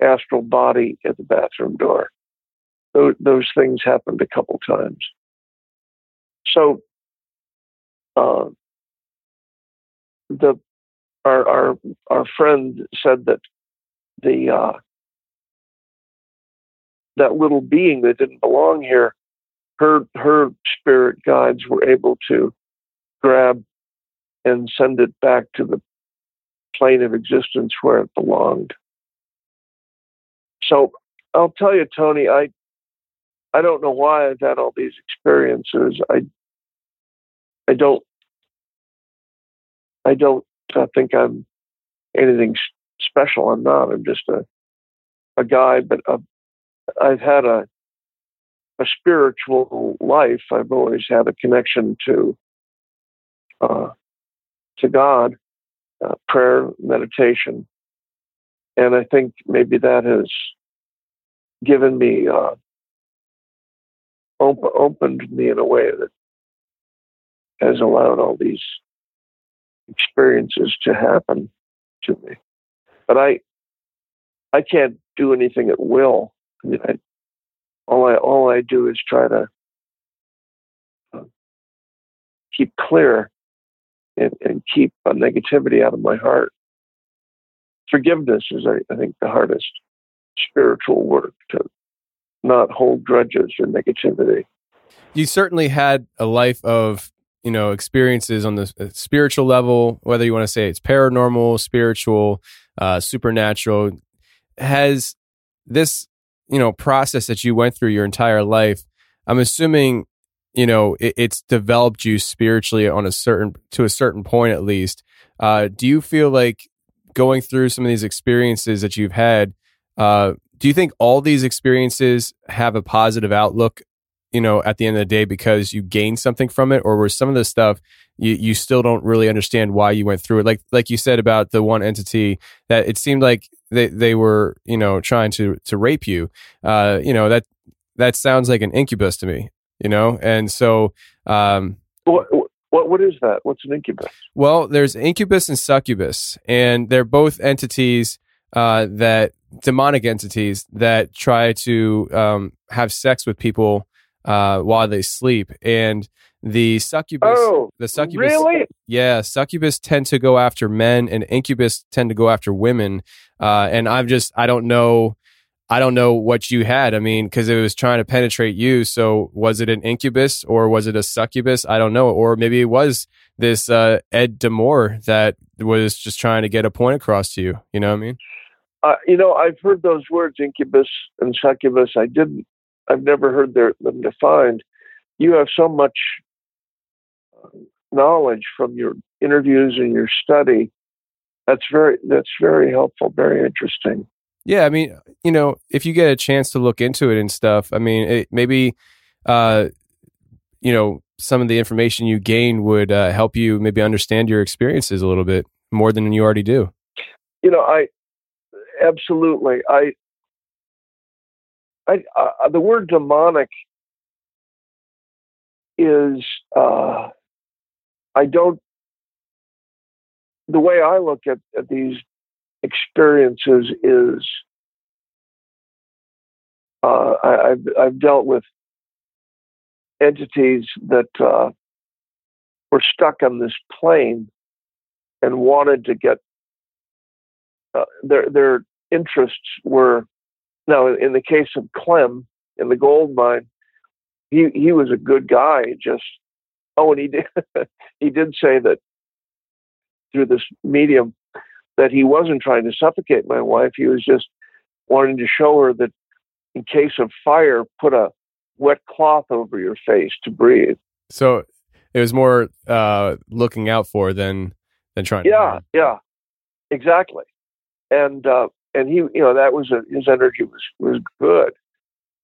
astral body at the bathroom door. Those, those things happened a couple times. So uh, the our our our friend said that the uh, that little being that didn't belong here, her her spirit guides were able to grab and send it back to the plane of existence where it belonged. So I'll tell you, Tony, I I don't know why I've had all these experiences. I I don't I don't uh, think I'm anything special. I'm not. I'm just a a guy, but uh, I've had a a spiritual life. I've always had a connection to uh, to God, uh, prayer, meditation, and I think maybe that has given me uh, op- opened me in a way that has allowed all these experiences to happen to me. But I I can't do anything at will. I mean, I, all I all I do is try to uh, keep clear and, and keep negativity out of my heart. Forgiveness is, I, I think, the hardest spiritual work to not hold grudges or negativity. You certainly had a life of you know experiences on the uh, spiritual level, whether you want to say it's paranormal, spiritual, uh, supernatural. Has this you know process that you went through your entire life? I'm assuming you know it, it's developed you spiritually on a certain to a certain point at least. Uh, do you feel like going through some of these experiences that you've had? Uh, do you think all these experiences have a positive outlook you know, at the end of the day because you gained something from it, or were some of the stuff you you still don't really understand why you went through it? Like like you said about the one entity that it seemed like they they were you know trying to to rape you. Uh, you know that that sounds like an incubus to me. You know, and so um, what what what is that? What's an incubus? Well, there's incubus and succubus, and they're both entities uh, that demonic entities that try to um, have sex with people uh, while they sleep. And the succubus, oh, the succubus, really? yeah, succubus tend to go after men, and incubus tend to go after women. Uh, and I'm just, I don't know. I don't know what you had. I mean, because it was trying to penetrate you. So was it an incubus or was it a succubus? I don't know. Or maybe it was this uh, Ed D'Amour that was just trying to get a point across to you. You know what I mean? Uh, you know, I've heard those words, incubus and succubus. I didn't I've never heard their, them defined. You have so much uh, knowledge from your interviews and your study. That's very that's very helpful, very interesting. Yeah, I mean, you know, if you get a chance to look into it and stuff, I mean, it, maybe, uh, you know, some of the information you gain would uh, help you maybe understand your experiences a little bit more than you already do. You know, I absolutely. I I, uh, the word demonic is uh, I don't the way I look at, at these experiences is uh, I, have I've dealt with entities that uh, were stuck on this plane and wanted to get uh, their their interests were now in the case of Clem in the gold mine he he was a good guy just oh and he did he did say that through this medium that he wasn't trying to suffocate my wife he was just wanting to show her that in case of fire put a wet cloth over your face to breathe so it was more uh, looking out for than than trying. Yeah, yeah, exactly. And uh, and he, you know, that was a, his energy was was good.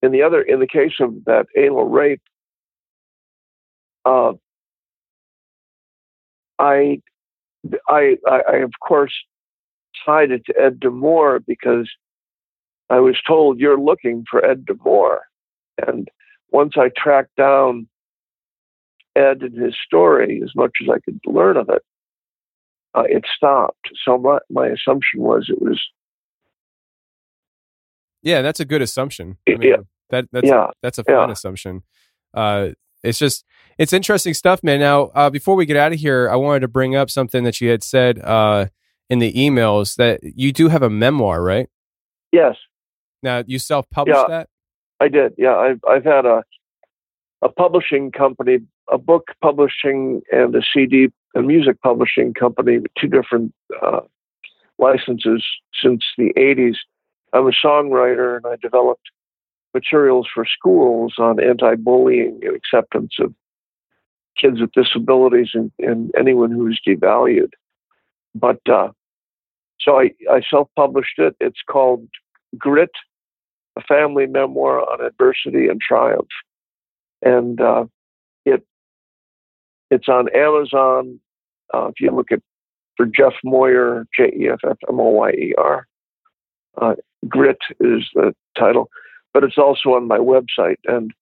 In the other, in the case of that anal rape, uh, I, I, I, of course tied it to Ed D'Amour because I was told you're looking for Ed D'Amour, and once I tracked down Ed and his story as much as I could learn of it, uh, it stopped. So my, my assumption was it was. Yeah, that's a good assumption. I mean, yeah. That, that's, yeah. that's a fine yeah. assumption. Uh, it's just, it's interesting stuff, man. Now, uh, before we get out of here, I wanted to bring up something that you had said uh, in the emails that you do have a memoir, right? Yes. Now, you self published Yeah. that? I did. Yeah, I've I've had a a publishing company, a book publishing, and a CD and music publishing company with two different uh, licenses since the '80s. I'm a songwriter, and I developed materials for schools on anti-bullying and acceptance of kids with disabilities and, and anyone who's devalued. But uh, so I, I self-published it. It's called Grit, a family memoir on adversity and triumph, and uh, it it's on Amazon. Uh, if you look at for Jeff Moyer, J E F F M O Y E R, uh, Grit is the title, but it's also on my website. And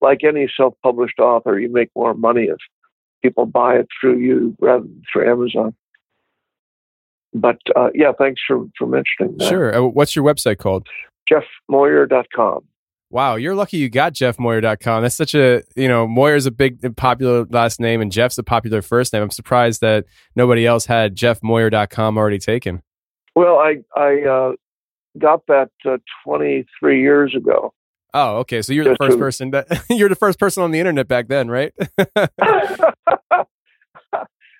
like any self-published author, you make more money if people buy it through you rather than through Amazon. But uh, yeah, thanks for for mentioning that. Sure. Uh, what's your website called? JeffMoyer.com. Wow, you're lucky you got jeffmoyer.com. That's such a, you know, Moyer's a big popular last name and Jeff's a popular first name. I'm surprised that nobody else had jeffmoyer.com already taken. Well, I I uh, got that uh, 23 years ago. Oh, okay. So you're the first person that you're the first person on the internet back then, right?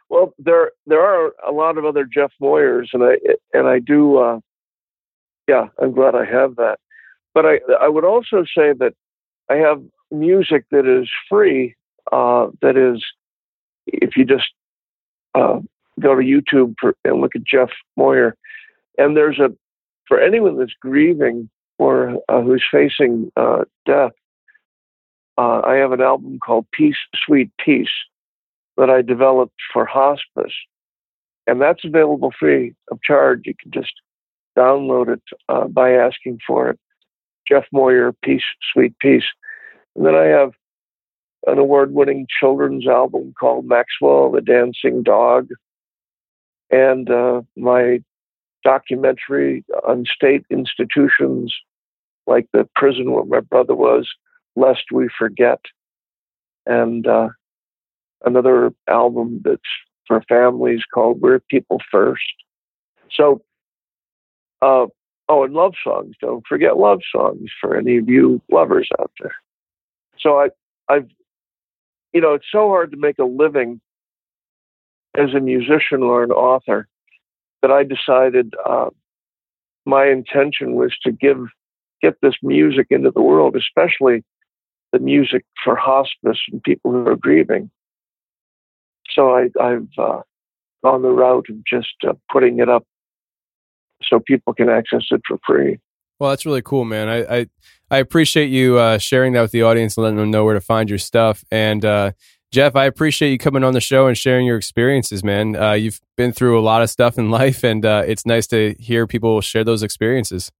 Well, there there are a lot of other Jeff Moyers, and I and I do. Uh, yeah, I'm glad I have that. But I I would also say that I have music that is free. Uh, that is, if you just uh, go to YouTube for, and look at Jeff Moyer, and there's a for anyone that's grieving or uh, who's facing uh, death. Uh, I have an album called Peace, Sweet Peace that I developed for hospice, and that's available free of charge. You can just download it uh, by asking for it. Jeff Moyer, Peace, Sweet Peace. And then I have an award winning children's album called Maxwell the Dancing Dog, and uh, my documentary on state institutions like the prison where my brother was, Lest We Forget, and uh, another album that's for families called We're People First. So, uh, oh, and love songs. Don't forget love songs for any of you lovers out there. So I, I've, you know, it's so hard to make a living as a musician or an author that I decided uh, my intention was to give get this music into the world, especially the music for hospice and people who are grieving. So I, I've uh, gone the route of just uh, putting it up so people can access it for free. Well, that's really cool, man. I I, I appreciate you uh, sharing that with the audience and letting them know where to find your stuff. And uh, Jeff, I appreciate you coming on the show and sharing your experiences, man. Uh, you've been through a lot of stuff in life, and uh, it's nice to hear people share those experiences.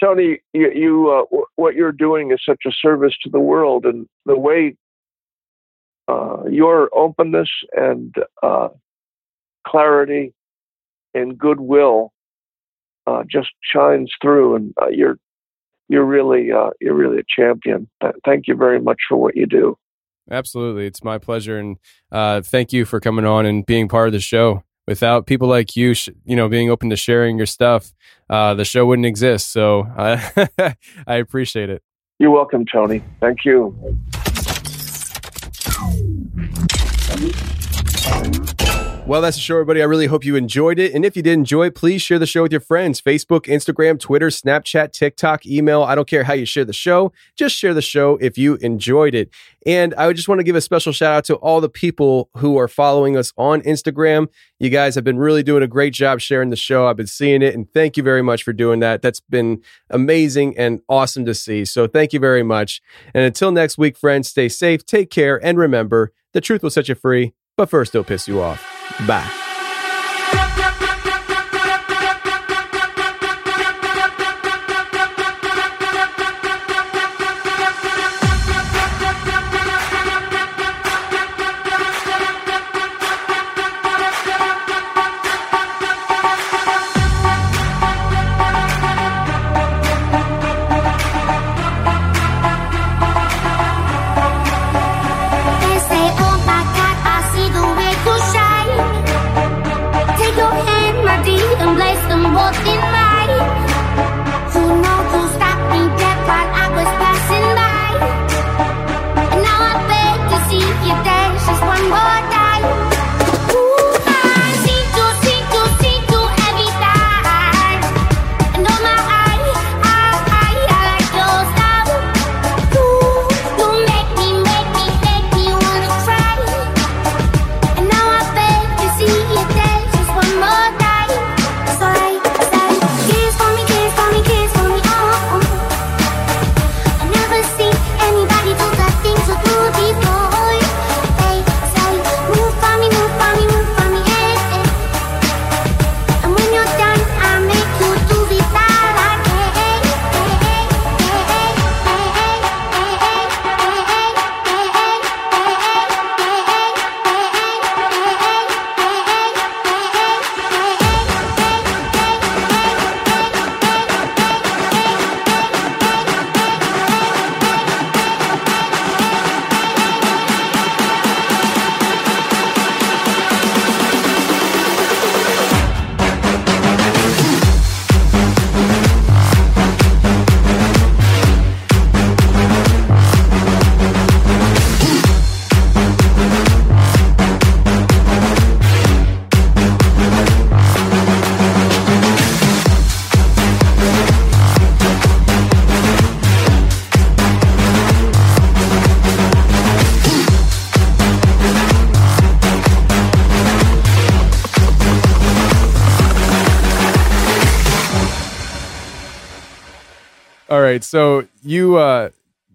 Tony, you, you uh, w- what you're doing is such a service to the world, and the way uh, your openness and uh, clarity and goodwill uh, just shines through, and you're you're really you're really a champion. Thank you very much for what you do. Absolutely. It's my pleasure. And uh, thank you for coming on and being part of the show. Without people like you, sh- you know, being open to sharing your stuff, uh, the show wouldn't exist. So uh, I appreciate it. You're welcome, Tony. Thank you. Well, that's the show, everybody. I really hope you enjoyed it. And if you did enjoy it, please share the show with your friends Facebook, Instagram, Twitter, Snapchat, TikTok, email. I don't care how you share the show. Just share the show if you enjoyed it. And I just want to give a special shout out to all the people who are following us on Instagram. You guys have been really doing a great job sharing the show. I've been seeing it. And thank you very much for doing that. That's been amazing and awesome to see. So thank you very much. And until next week, friends, stay safe, take care, and remember the truth will set you free, but first it'll piss you off. va.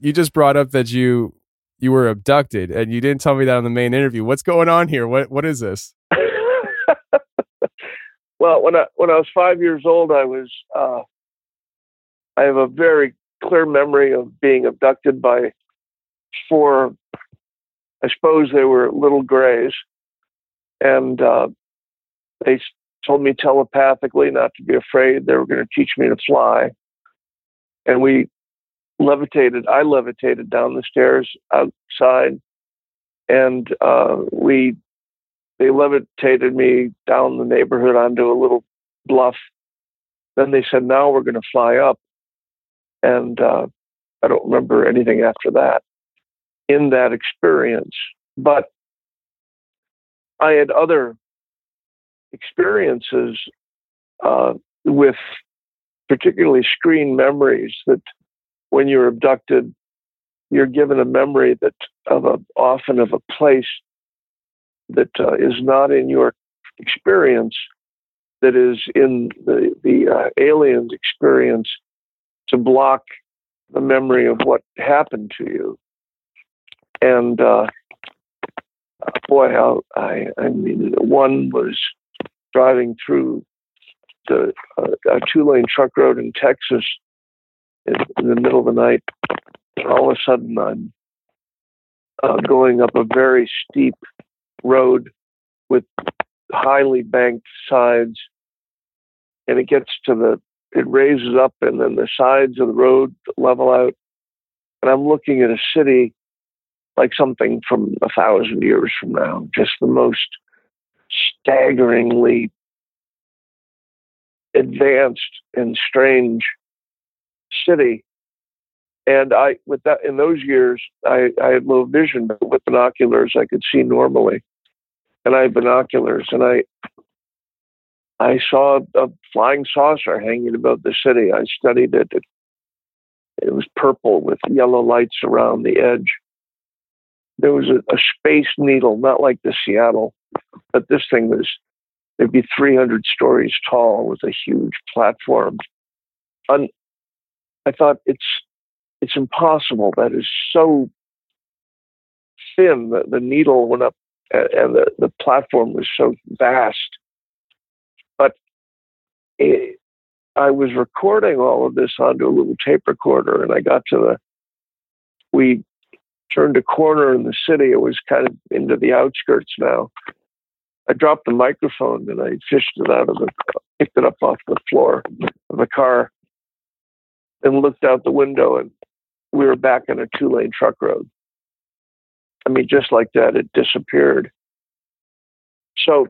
You just brought up that you you were abducted and you didn't tell me that on the main interview. What's going on here? What what is this? Well, when I when I was five years old, I was uh, I have a very clear memory of being abducted by four. I suppose they were little grays, and uh, they told me telepathically not to be afraid. They were going to teach me to fly, and we levitated. I levitated down the stairs outside, and uh, we they levitated me down the neighborhood onto a little bluff. Then they said, "Now we're going to fly up," and uh, I don't remember anything after that in that experience. But I had other experiences uh, with particularly screen memories that when you're abducted, you're given a memory that of a often of a place that uh, is not in your experience, that is in the the uh, alien's experience, to block the memory of what happened to you. And uh, boy, how I, I mean, one was driving through the uh, a two lane truck road in Texas in, the middle of the night. All of a sudden, I'm uh, going up a very steep road with highly banked sides, and it gets to the it raises up, and then the sides of the road level out, and I'm looking at a city like something from a thousand years from now, just the most staggeringly advanced and strange city. And I, with that, in those years, I, I had low vision, but with binoculars, I could see normally. And I had binoculars, and I, I saw a flying saucer hanging above the city. I studied it. It, it was purple with yellow lights around the edge. There was a, a space needle, not like the Seattle, but this thing was maybe 300 stories tall with a huge platform. And I thought it's it's impossible. That is so thin. The, the needle went up, and the, the platform was so vast. But it, I was recording all of this onto a little tape recorder, and I got to the. We turned a corner in the city. It was kind of into the outskirts now, I dropped the microphone and I fished it out of the, picked it up off the floor of the car and looked out the window and we were back in a two lane truck road. I mean, just like that, it disappeared. So,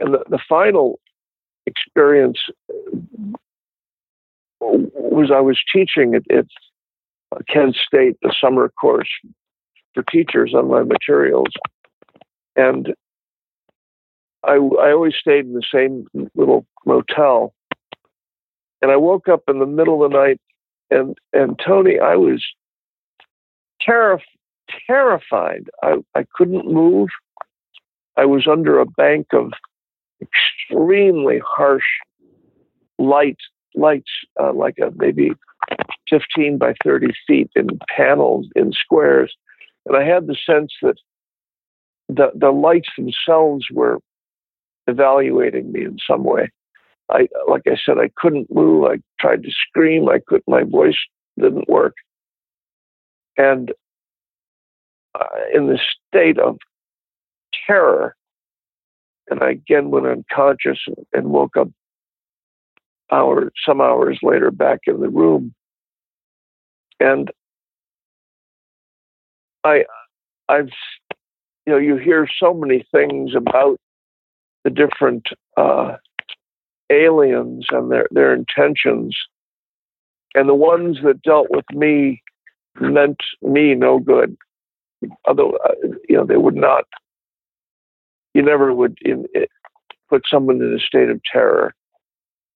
and the, the final experience uh, was I was teaching at, at Kent State, the summer course for teachers on my materials. And I, I always stayed in the same little motel. And I woke up in the middle of the night, and and Tony, I was terrif- terrified. I, I couldn't move. I was under a bank of extremely harsh light lights, uh, like a maybe 15 by 30 feet in panels in squares, and I had the sense that the the lights themselves were evaluating me in some way. I, like I said, I couldn't move. I tried to scream. I could. My voice didn't work, and uh, in the state of terror, and I again went unconscious and, woke up hours, some hours later, back in the room, and I, I've, you know, you hear so many things about the different uh, aliens and their their intentions, and the ones that dealt with me meant me no good. Although uh, you know they would not, you never would in, it, put someone in a state of terror,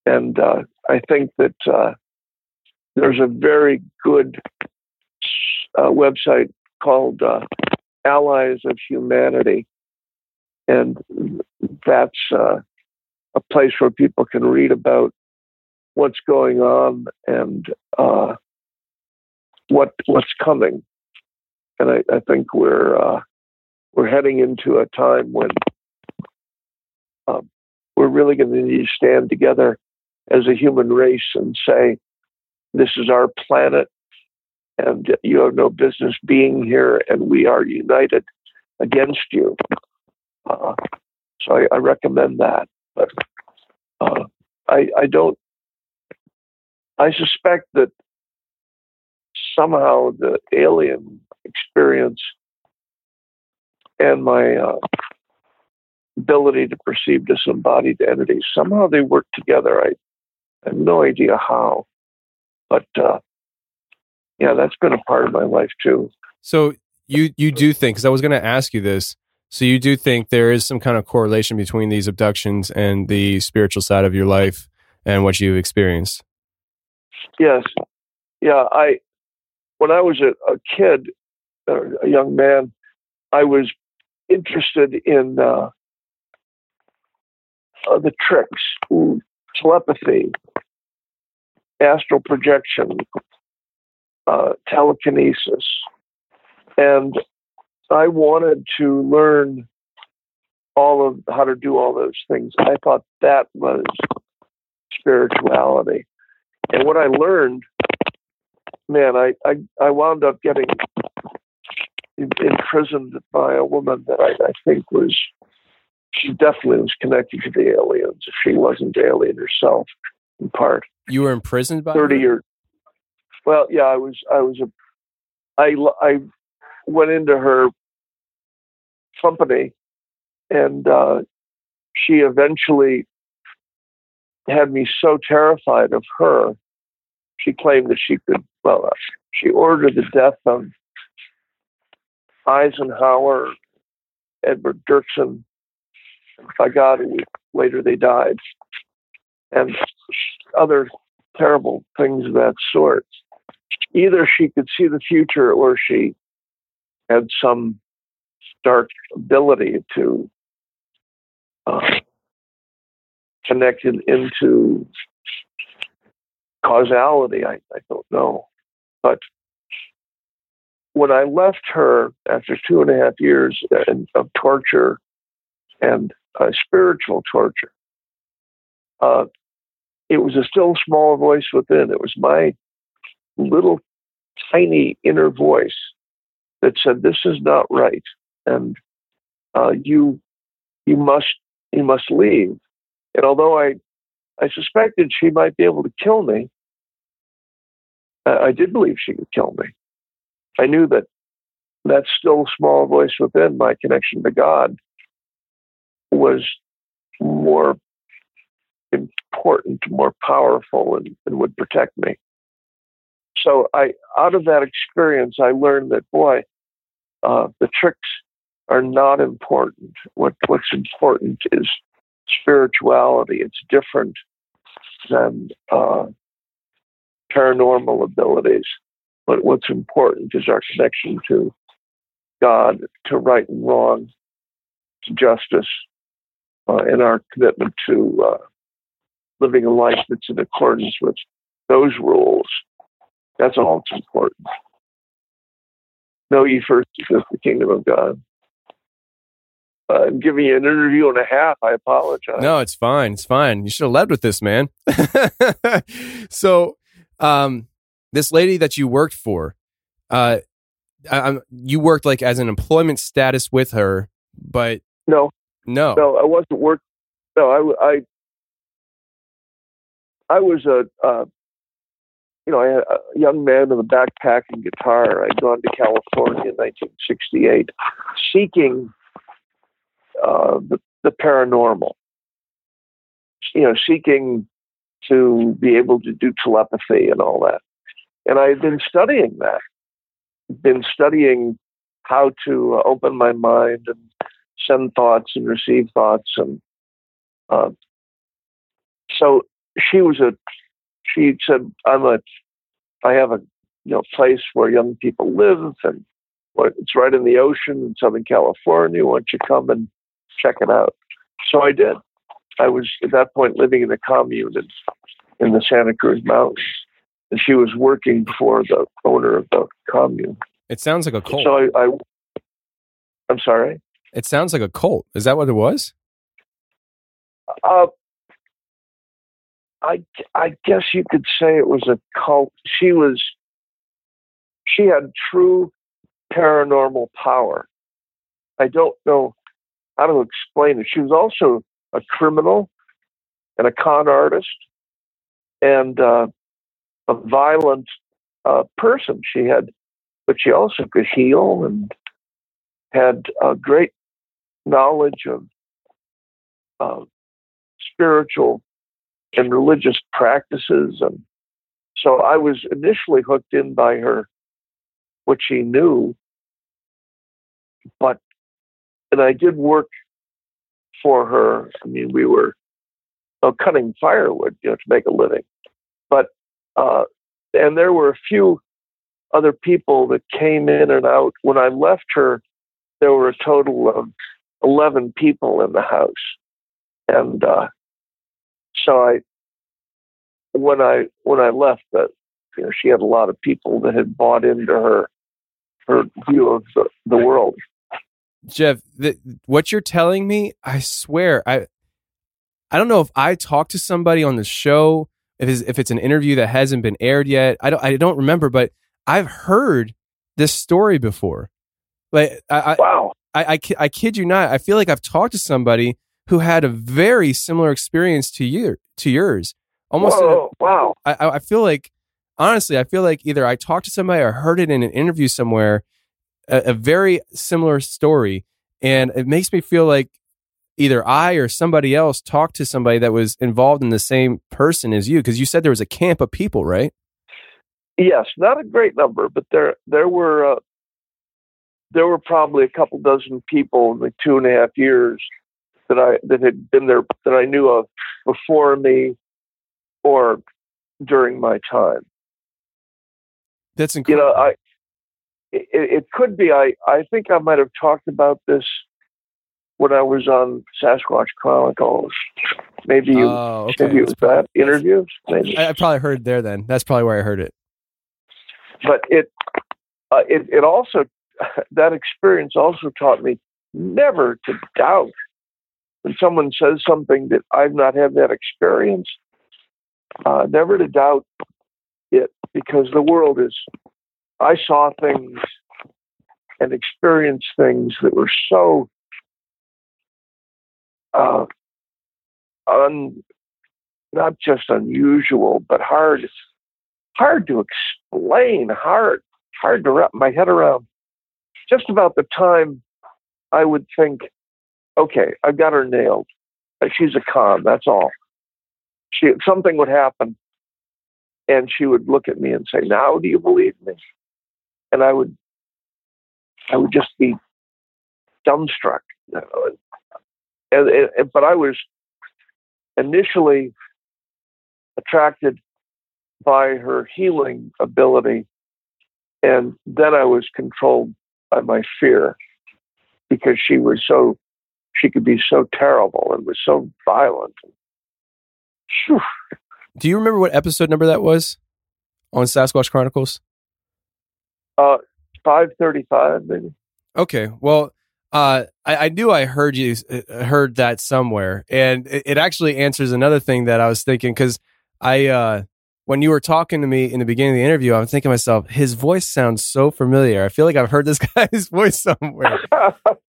and uh, I think that uh, there's a very good uh, website called uh, Allies of Humanity. And that's uh, a place where people can read about what's going on and uh, what what's coming. And I, I think we're uh, we're heading into a time when um, we're really going to need to stand together as a human race and say, "This is our planet, and you have no business being here, and we are united against you." Uh, so I, I, recommend that. But uh, I, I don't. I suspect that somehow the alien experience and my uh, ability to perceive disembodied entities somehow they work together. I, I have no idea how, but uh, yeah, that's been a part of my life too. So you you do think? Because I was going to ask you this so you do think there is some kind of correlation between these abductions and the spiritual side of your life and what you've experienced? Yes. Yeah, I when I was a, a kid, a young man, I was interested in uh, uh, the tricks, telepathy, astral projection, uh, telekinesis, and I wanted to learn all of how to do all those things. I thought that was spirituality. And what I learned, man, I, I, I wound up getting imprisoned by a woman that I, I think was, she definitely was connected to the aliens. If she wasn't alien herself, in part. You were imprisoned by 30 her? years. Well, yeah, I was, I was a, I, I went into her company and uh, she eventually had me so terrified of her. She claimed that she could, well, uh, she ordered the death of Eisenhower, Edward Dirksen. By God, later they died. And other terrible things of that sort. Either she could see the future or she had some dark ability to uh, connect it into causality. I, I don't know. But when I left her after two and a half years of torture and uh, spiritual torture, uh, it was a still small voice within. It was my little tiny inner voice that said, "This is not right, and uh, you you must you must leave." And although I I suspected she might be able to kill me, I, I did believe she could kill me. I knew that that still small voice within my connection to God was more important, more powerful, and, and would protect me. So I, out of that experience, I learned that boy, uh, the tricks are not important. What what's important is spirituality. It's different than uh, paranormal abilities. But what's important is our connection to God, to right and wrong, to justice, uh, and our commitment to uh, living a life that's in accordance with those rules. That's all that's important. Know ye first is the kingdom of God. Uh, I'm giving you an interview and a half. I apologize. No, it's fine. It's fine. You should have led with this, man. so, um, this lady that you worked for, uh, I, you worked like as an employment status with her, but no, no, no, I wasn't work. No, I, I, I was a, uh, you know, I had a young man with a backpack and guitar. I'd gone to California in 1968, seeking uh, the, the paranormal. You know, seeking to be able to do telepathy and all that. And I had been studying that, been studying how to uh, open my mind and send thoughts and receive thoughts. And uh, so she was a, she said, I'm a, I have a, you know, place where young people live and it's right in the ocean in Southern California. Why don't you come and check it out? So I did. I was at that point living in a commune in, in the Santa Cruz Mountains, and she was working for the owner of the commune. It sounds like a cult. So I, I I'm sorry. It sounds like a cult. Is that what it was? Uh, I I guess you could say it was a cult. She was she had true paranormal power. I don't know how to explain it. She was also a criminal and a con artist and uh, a violent uh, person. She had, but she also could heal and had a great knowledge of uh, spiritual and religious practices. And so I was initially hooked in by her, what she knew, but, and I did work for her. I mean, we were uh, cutting firewood, you know, to make a living. But uh, and there were a few other people that came in and out. When I left her, there were a total of eleven people in the house, and uh, so I, when I when I left, that you know, she had a lot of people that had bought into her her view of the, the world. Jeff, th- what you're telling me, I swear, I I don't know if I talked to somebody on the show, if it's, if it's an interview that hasn't been aired yet. I don't I don't remember, but I've heard this story before. Like, I, I wow, I, I I kid you not, I feel like I've talked to somebody who had a very similar experience to you to yours. Almost, in a- Whoa, wow. I, I I feel like honestly, I feel like either I talked to somebody or heard it in an interview somewhere, a, a very similar story, and it makes me feel like either I or somebody else talked to somebody that was involved in the same person as you because you said there was a camp of people, right? Yes, not a great number, but there there were uh, there were probably a couple dozen people in the two and a half years that I that had been there that I knew of before me or during my time. That's incredible. You know, I it, it could be I I think I might have talked about this when I was on Sasquatch Chronicles. Maybe you Oh, okay. maybe it was that interview. Maybe. I, I probably heard it there then. That's probably where I heard it. but it uh, it it also that experience also taught me never to doubt when someone says something that I've not had that experience. Uh, never to doubt it because the world is. I saw things and experienced things that were so uh, un, not just unusual, but hard hard to explain, hard, hard to wrap my head around. Just about the time I would think, okay, I've got her nailed. Uh, She's a con. That's all. She something would happen, and she would look at me and say, "Now, do you believe me?" And I would, I would just be dumbstruck. And, and but I was initially attracted by her healing ability. And then I was controlled by my fear because she was so, she could be so terrible and was so violent. Phew. Do you remember what episode number that was on Sasquatch Chronicles? Uh, 535, maybe. Okay. Well, uh, I, I knew I heard you uh, heard that somewhere, and it, it actually answers another thing that I was thinking because I uh, when you were talking to me in the beginning of the interview, I'm thinking to myself, his voice sounds so familiar. I feel like I've heard this guy's voice somewhere.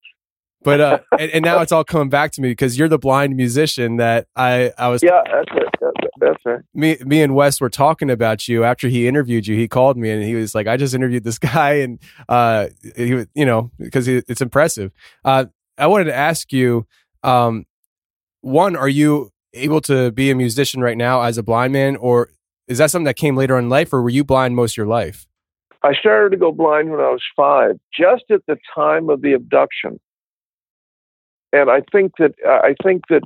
But uh, and, and now it's all coming back to me because you're the blind musician that I I was Yeah, that's it. That's it. That's it. me me and Wes were talking about you after he interviewed you. He called me and he was like, "I just interviewed this guy," and uh, he was- you know because it's impressive. Uh, I wanted to ask you, um, one, are you able to be a musician right now as a blind man, or is that something that came later in life, or were you blind most of your life? I started to go blind when I was five, just at the time of the abduction. And I think that I think that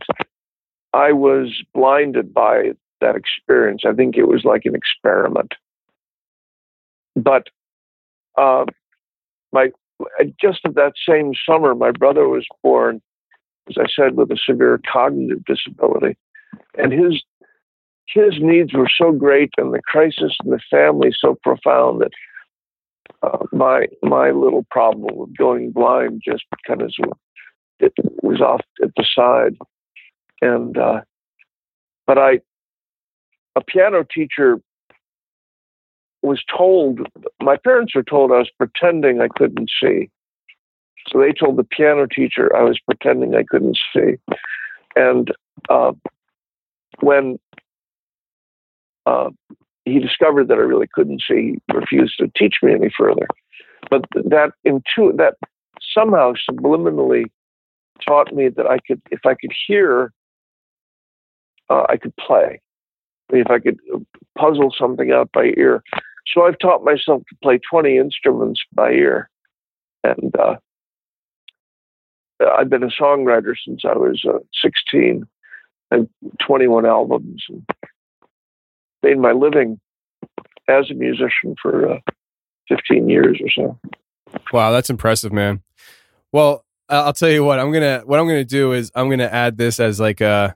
I was blinded by that experience. I think it was like an experiment. But uh, my just at that same summer, my brother was born, as I said, with a severe cognitive disability, and his his needs were so great, and the crisis in the family so profound that uh, my my little problem with going blind just kind of it was off at the side, and uh, but I a piano teacher was told my parents were told I was pretending I couldn't see. So they told the piano teacher I was pretending I couldn't see. And uh, when uh, he discovered that I really couldn't see, he refused to teach me any further. But that intu- that somehow subliminally taught me that I could, if I could hear, uh, I could play. If I could puzzle something out by ear. So I've taught myself to play 20 instruments by ear. And uh, I've been a songwriter since I was uh, 16 and 21 albums and made my living as a musician for uh, 15 years or so. Wow, that's impressive, man. Well, I'll tell you what I'm gonna what I'm gonna do is I'm gonna add this as like a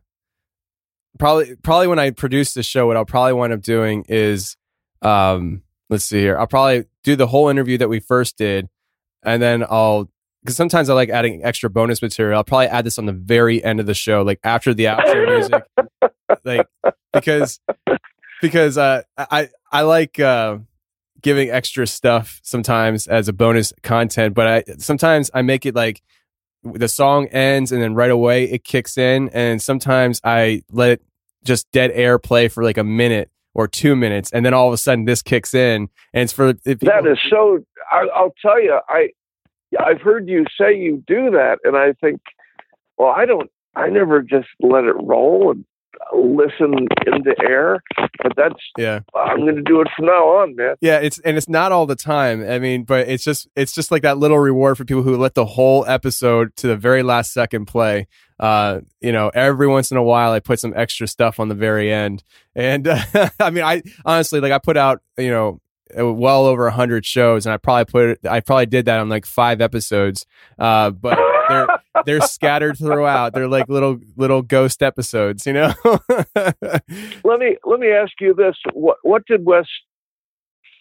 probably probably when I produce the show, what I'll probably wind up doing is um let's see here. I'll probably do the whole interview that we first did, and then I'll because sometimes I like adding extra bonus material. I'll probably add this on the very end of the show, like after the outro music, like because because uh, I I like uh, giving extra stuff sometimes as a bonus content, but I sometimes I make it like the song ends and then right away it kicks in, and sometimes I let it just dead air play for like a minute or two minutes, and then all of a sudden this kicks in, and it's for if That is so. I, I'll tell you, I I've heard you say you do that, and I think, well, I don't. I never just let it roll and listen in the air, but that's yeah. I'm going to do it from now on, man. Yeah, it's and it's not all the time. I mean, but it's just it's just like that little reward for people who let the whole episode to the very last second play. Uh, you know, every once in a while I put some extra stuff on the very end. And uh, I mean, I honestly like I put out, you know, well over a hundred shows and I probably put it, I probably did that on like five episodes. Uh, but they're, they're scattered throughout. They're like little, little ghost episodes, you know? Let me let me ask you this: what what did Wes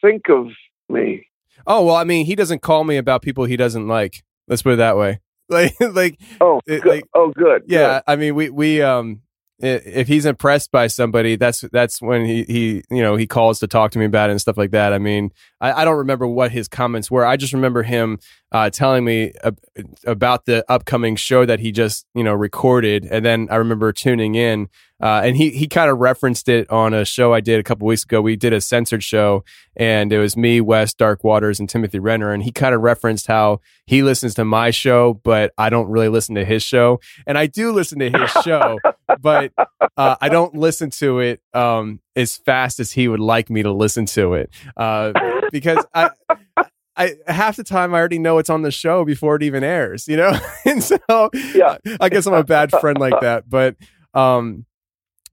think of me? Oh well, I mean, he doesn't call me about people he doesn't like. Let's put it that way. Like, like, oh, it- good. like, oh, good. yeah. I mean, we we um, if he's impressed by somebody, that's that's when he he you know he calls to talk to me about it and stuff like that. I mean, I, I don't remember what his comments were. I just remember him uh, telling me ab- about the upcoming show that he just you know recorded, and then I remember tuning in. Uh, and he he kind of referenced it on a show I did a couple weeks ago. We did a censored show, and it was me, Wes, Dark Waters, and Timothy Renner. And he kind of referenced how he listens to my show, but I don't really listen to his show. And I do listen to his show, but uh, I don't listen to it um, as fast as he would like me to listen to it uh, because I. I half the time I already know it's on the show before it even airs, you know, and so yeah, I guess I'm a bad friend like that. But um,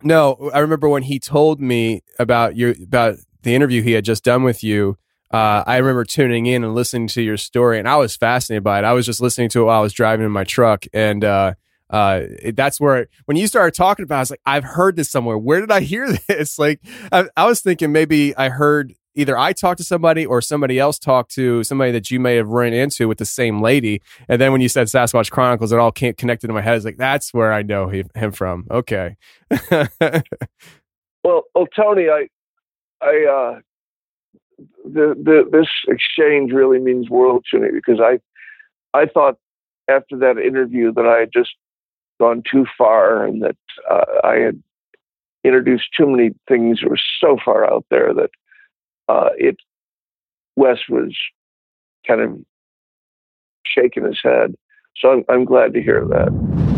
no, I remember when he told me about your about the interview he had just done with you. Uh, I remember tuning in and listening to your story, and I was fascinated by it. I was just listening to it while I was driving in my truck, and uh, uh, it, that's where when you started talking about, it, I was like, I've heard this somewhere. Where did I hear this? Like, I, I was thinking maybe I heard either I talked to somebody or somebody else talked to somebody that you may have run into with the same lady. And then when you said Sasquatch Chronicles, it all came connected in my head. I was like, that's where I know he, him from. Okay. Well, well, Tony, I, I, uh, the, the this exchange really means world to me because I, I thought after that interview that I had just gone too far and that uh, I had introduced too many things that were so far out there that uh, it Wes was kind of shaking his head. So I'm, I'm glad to hear that.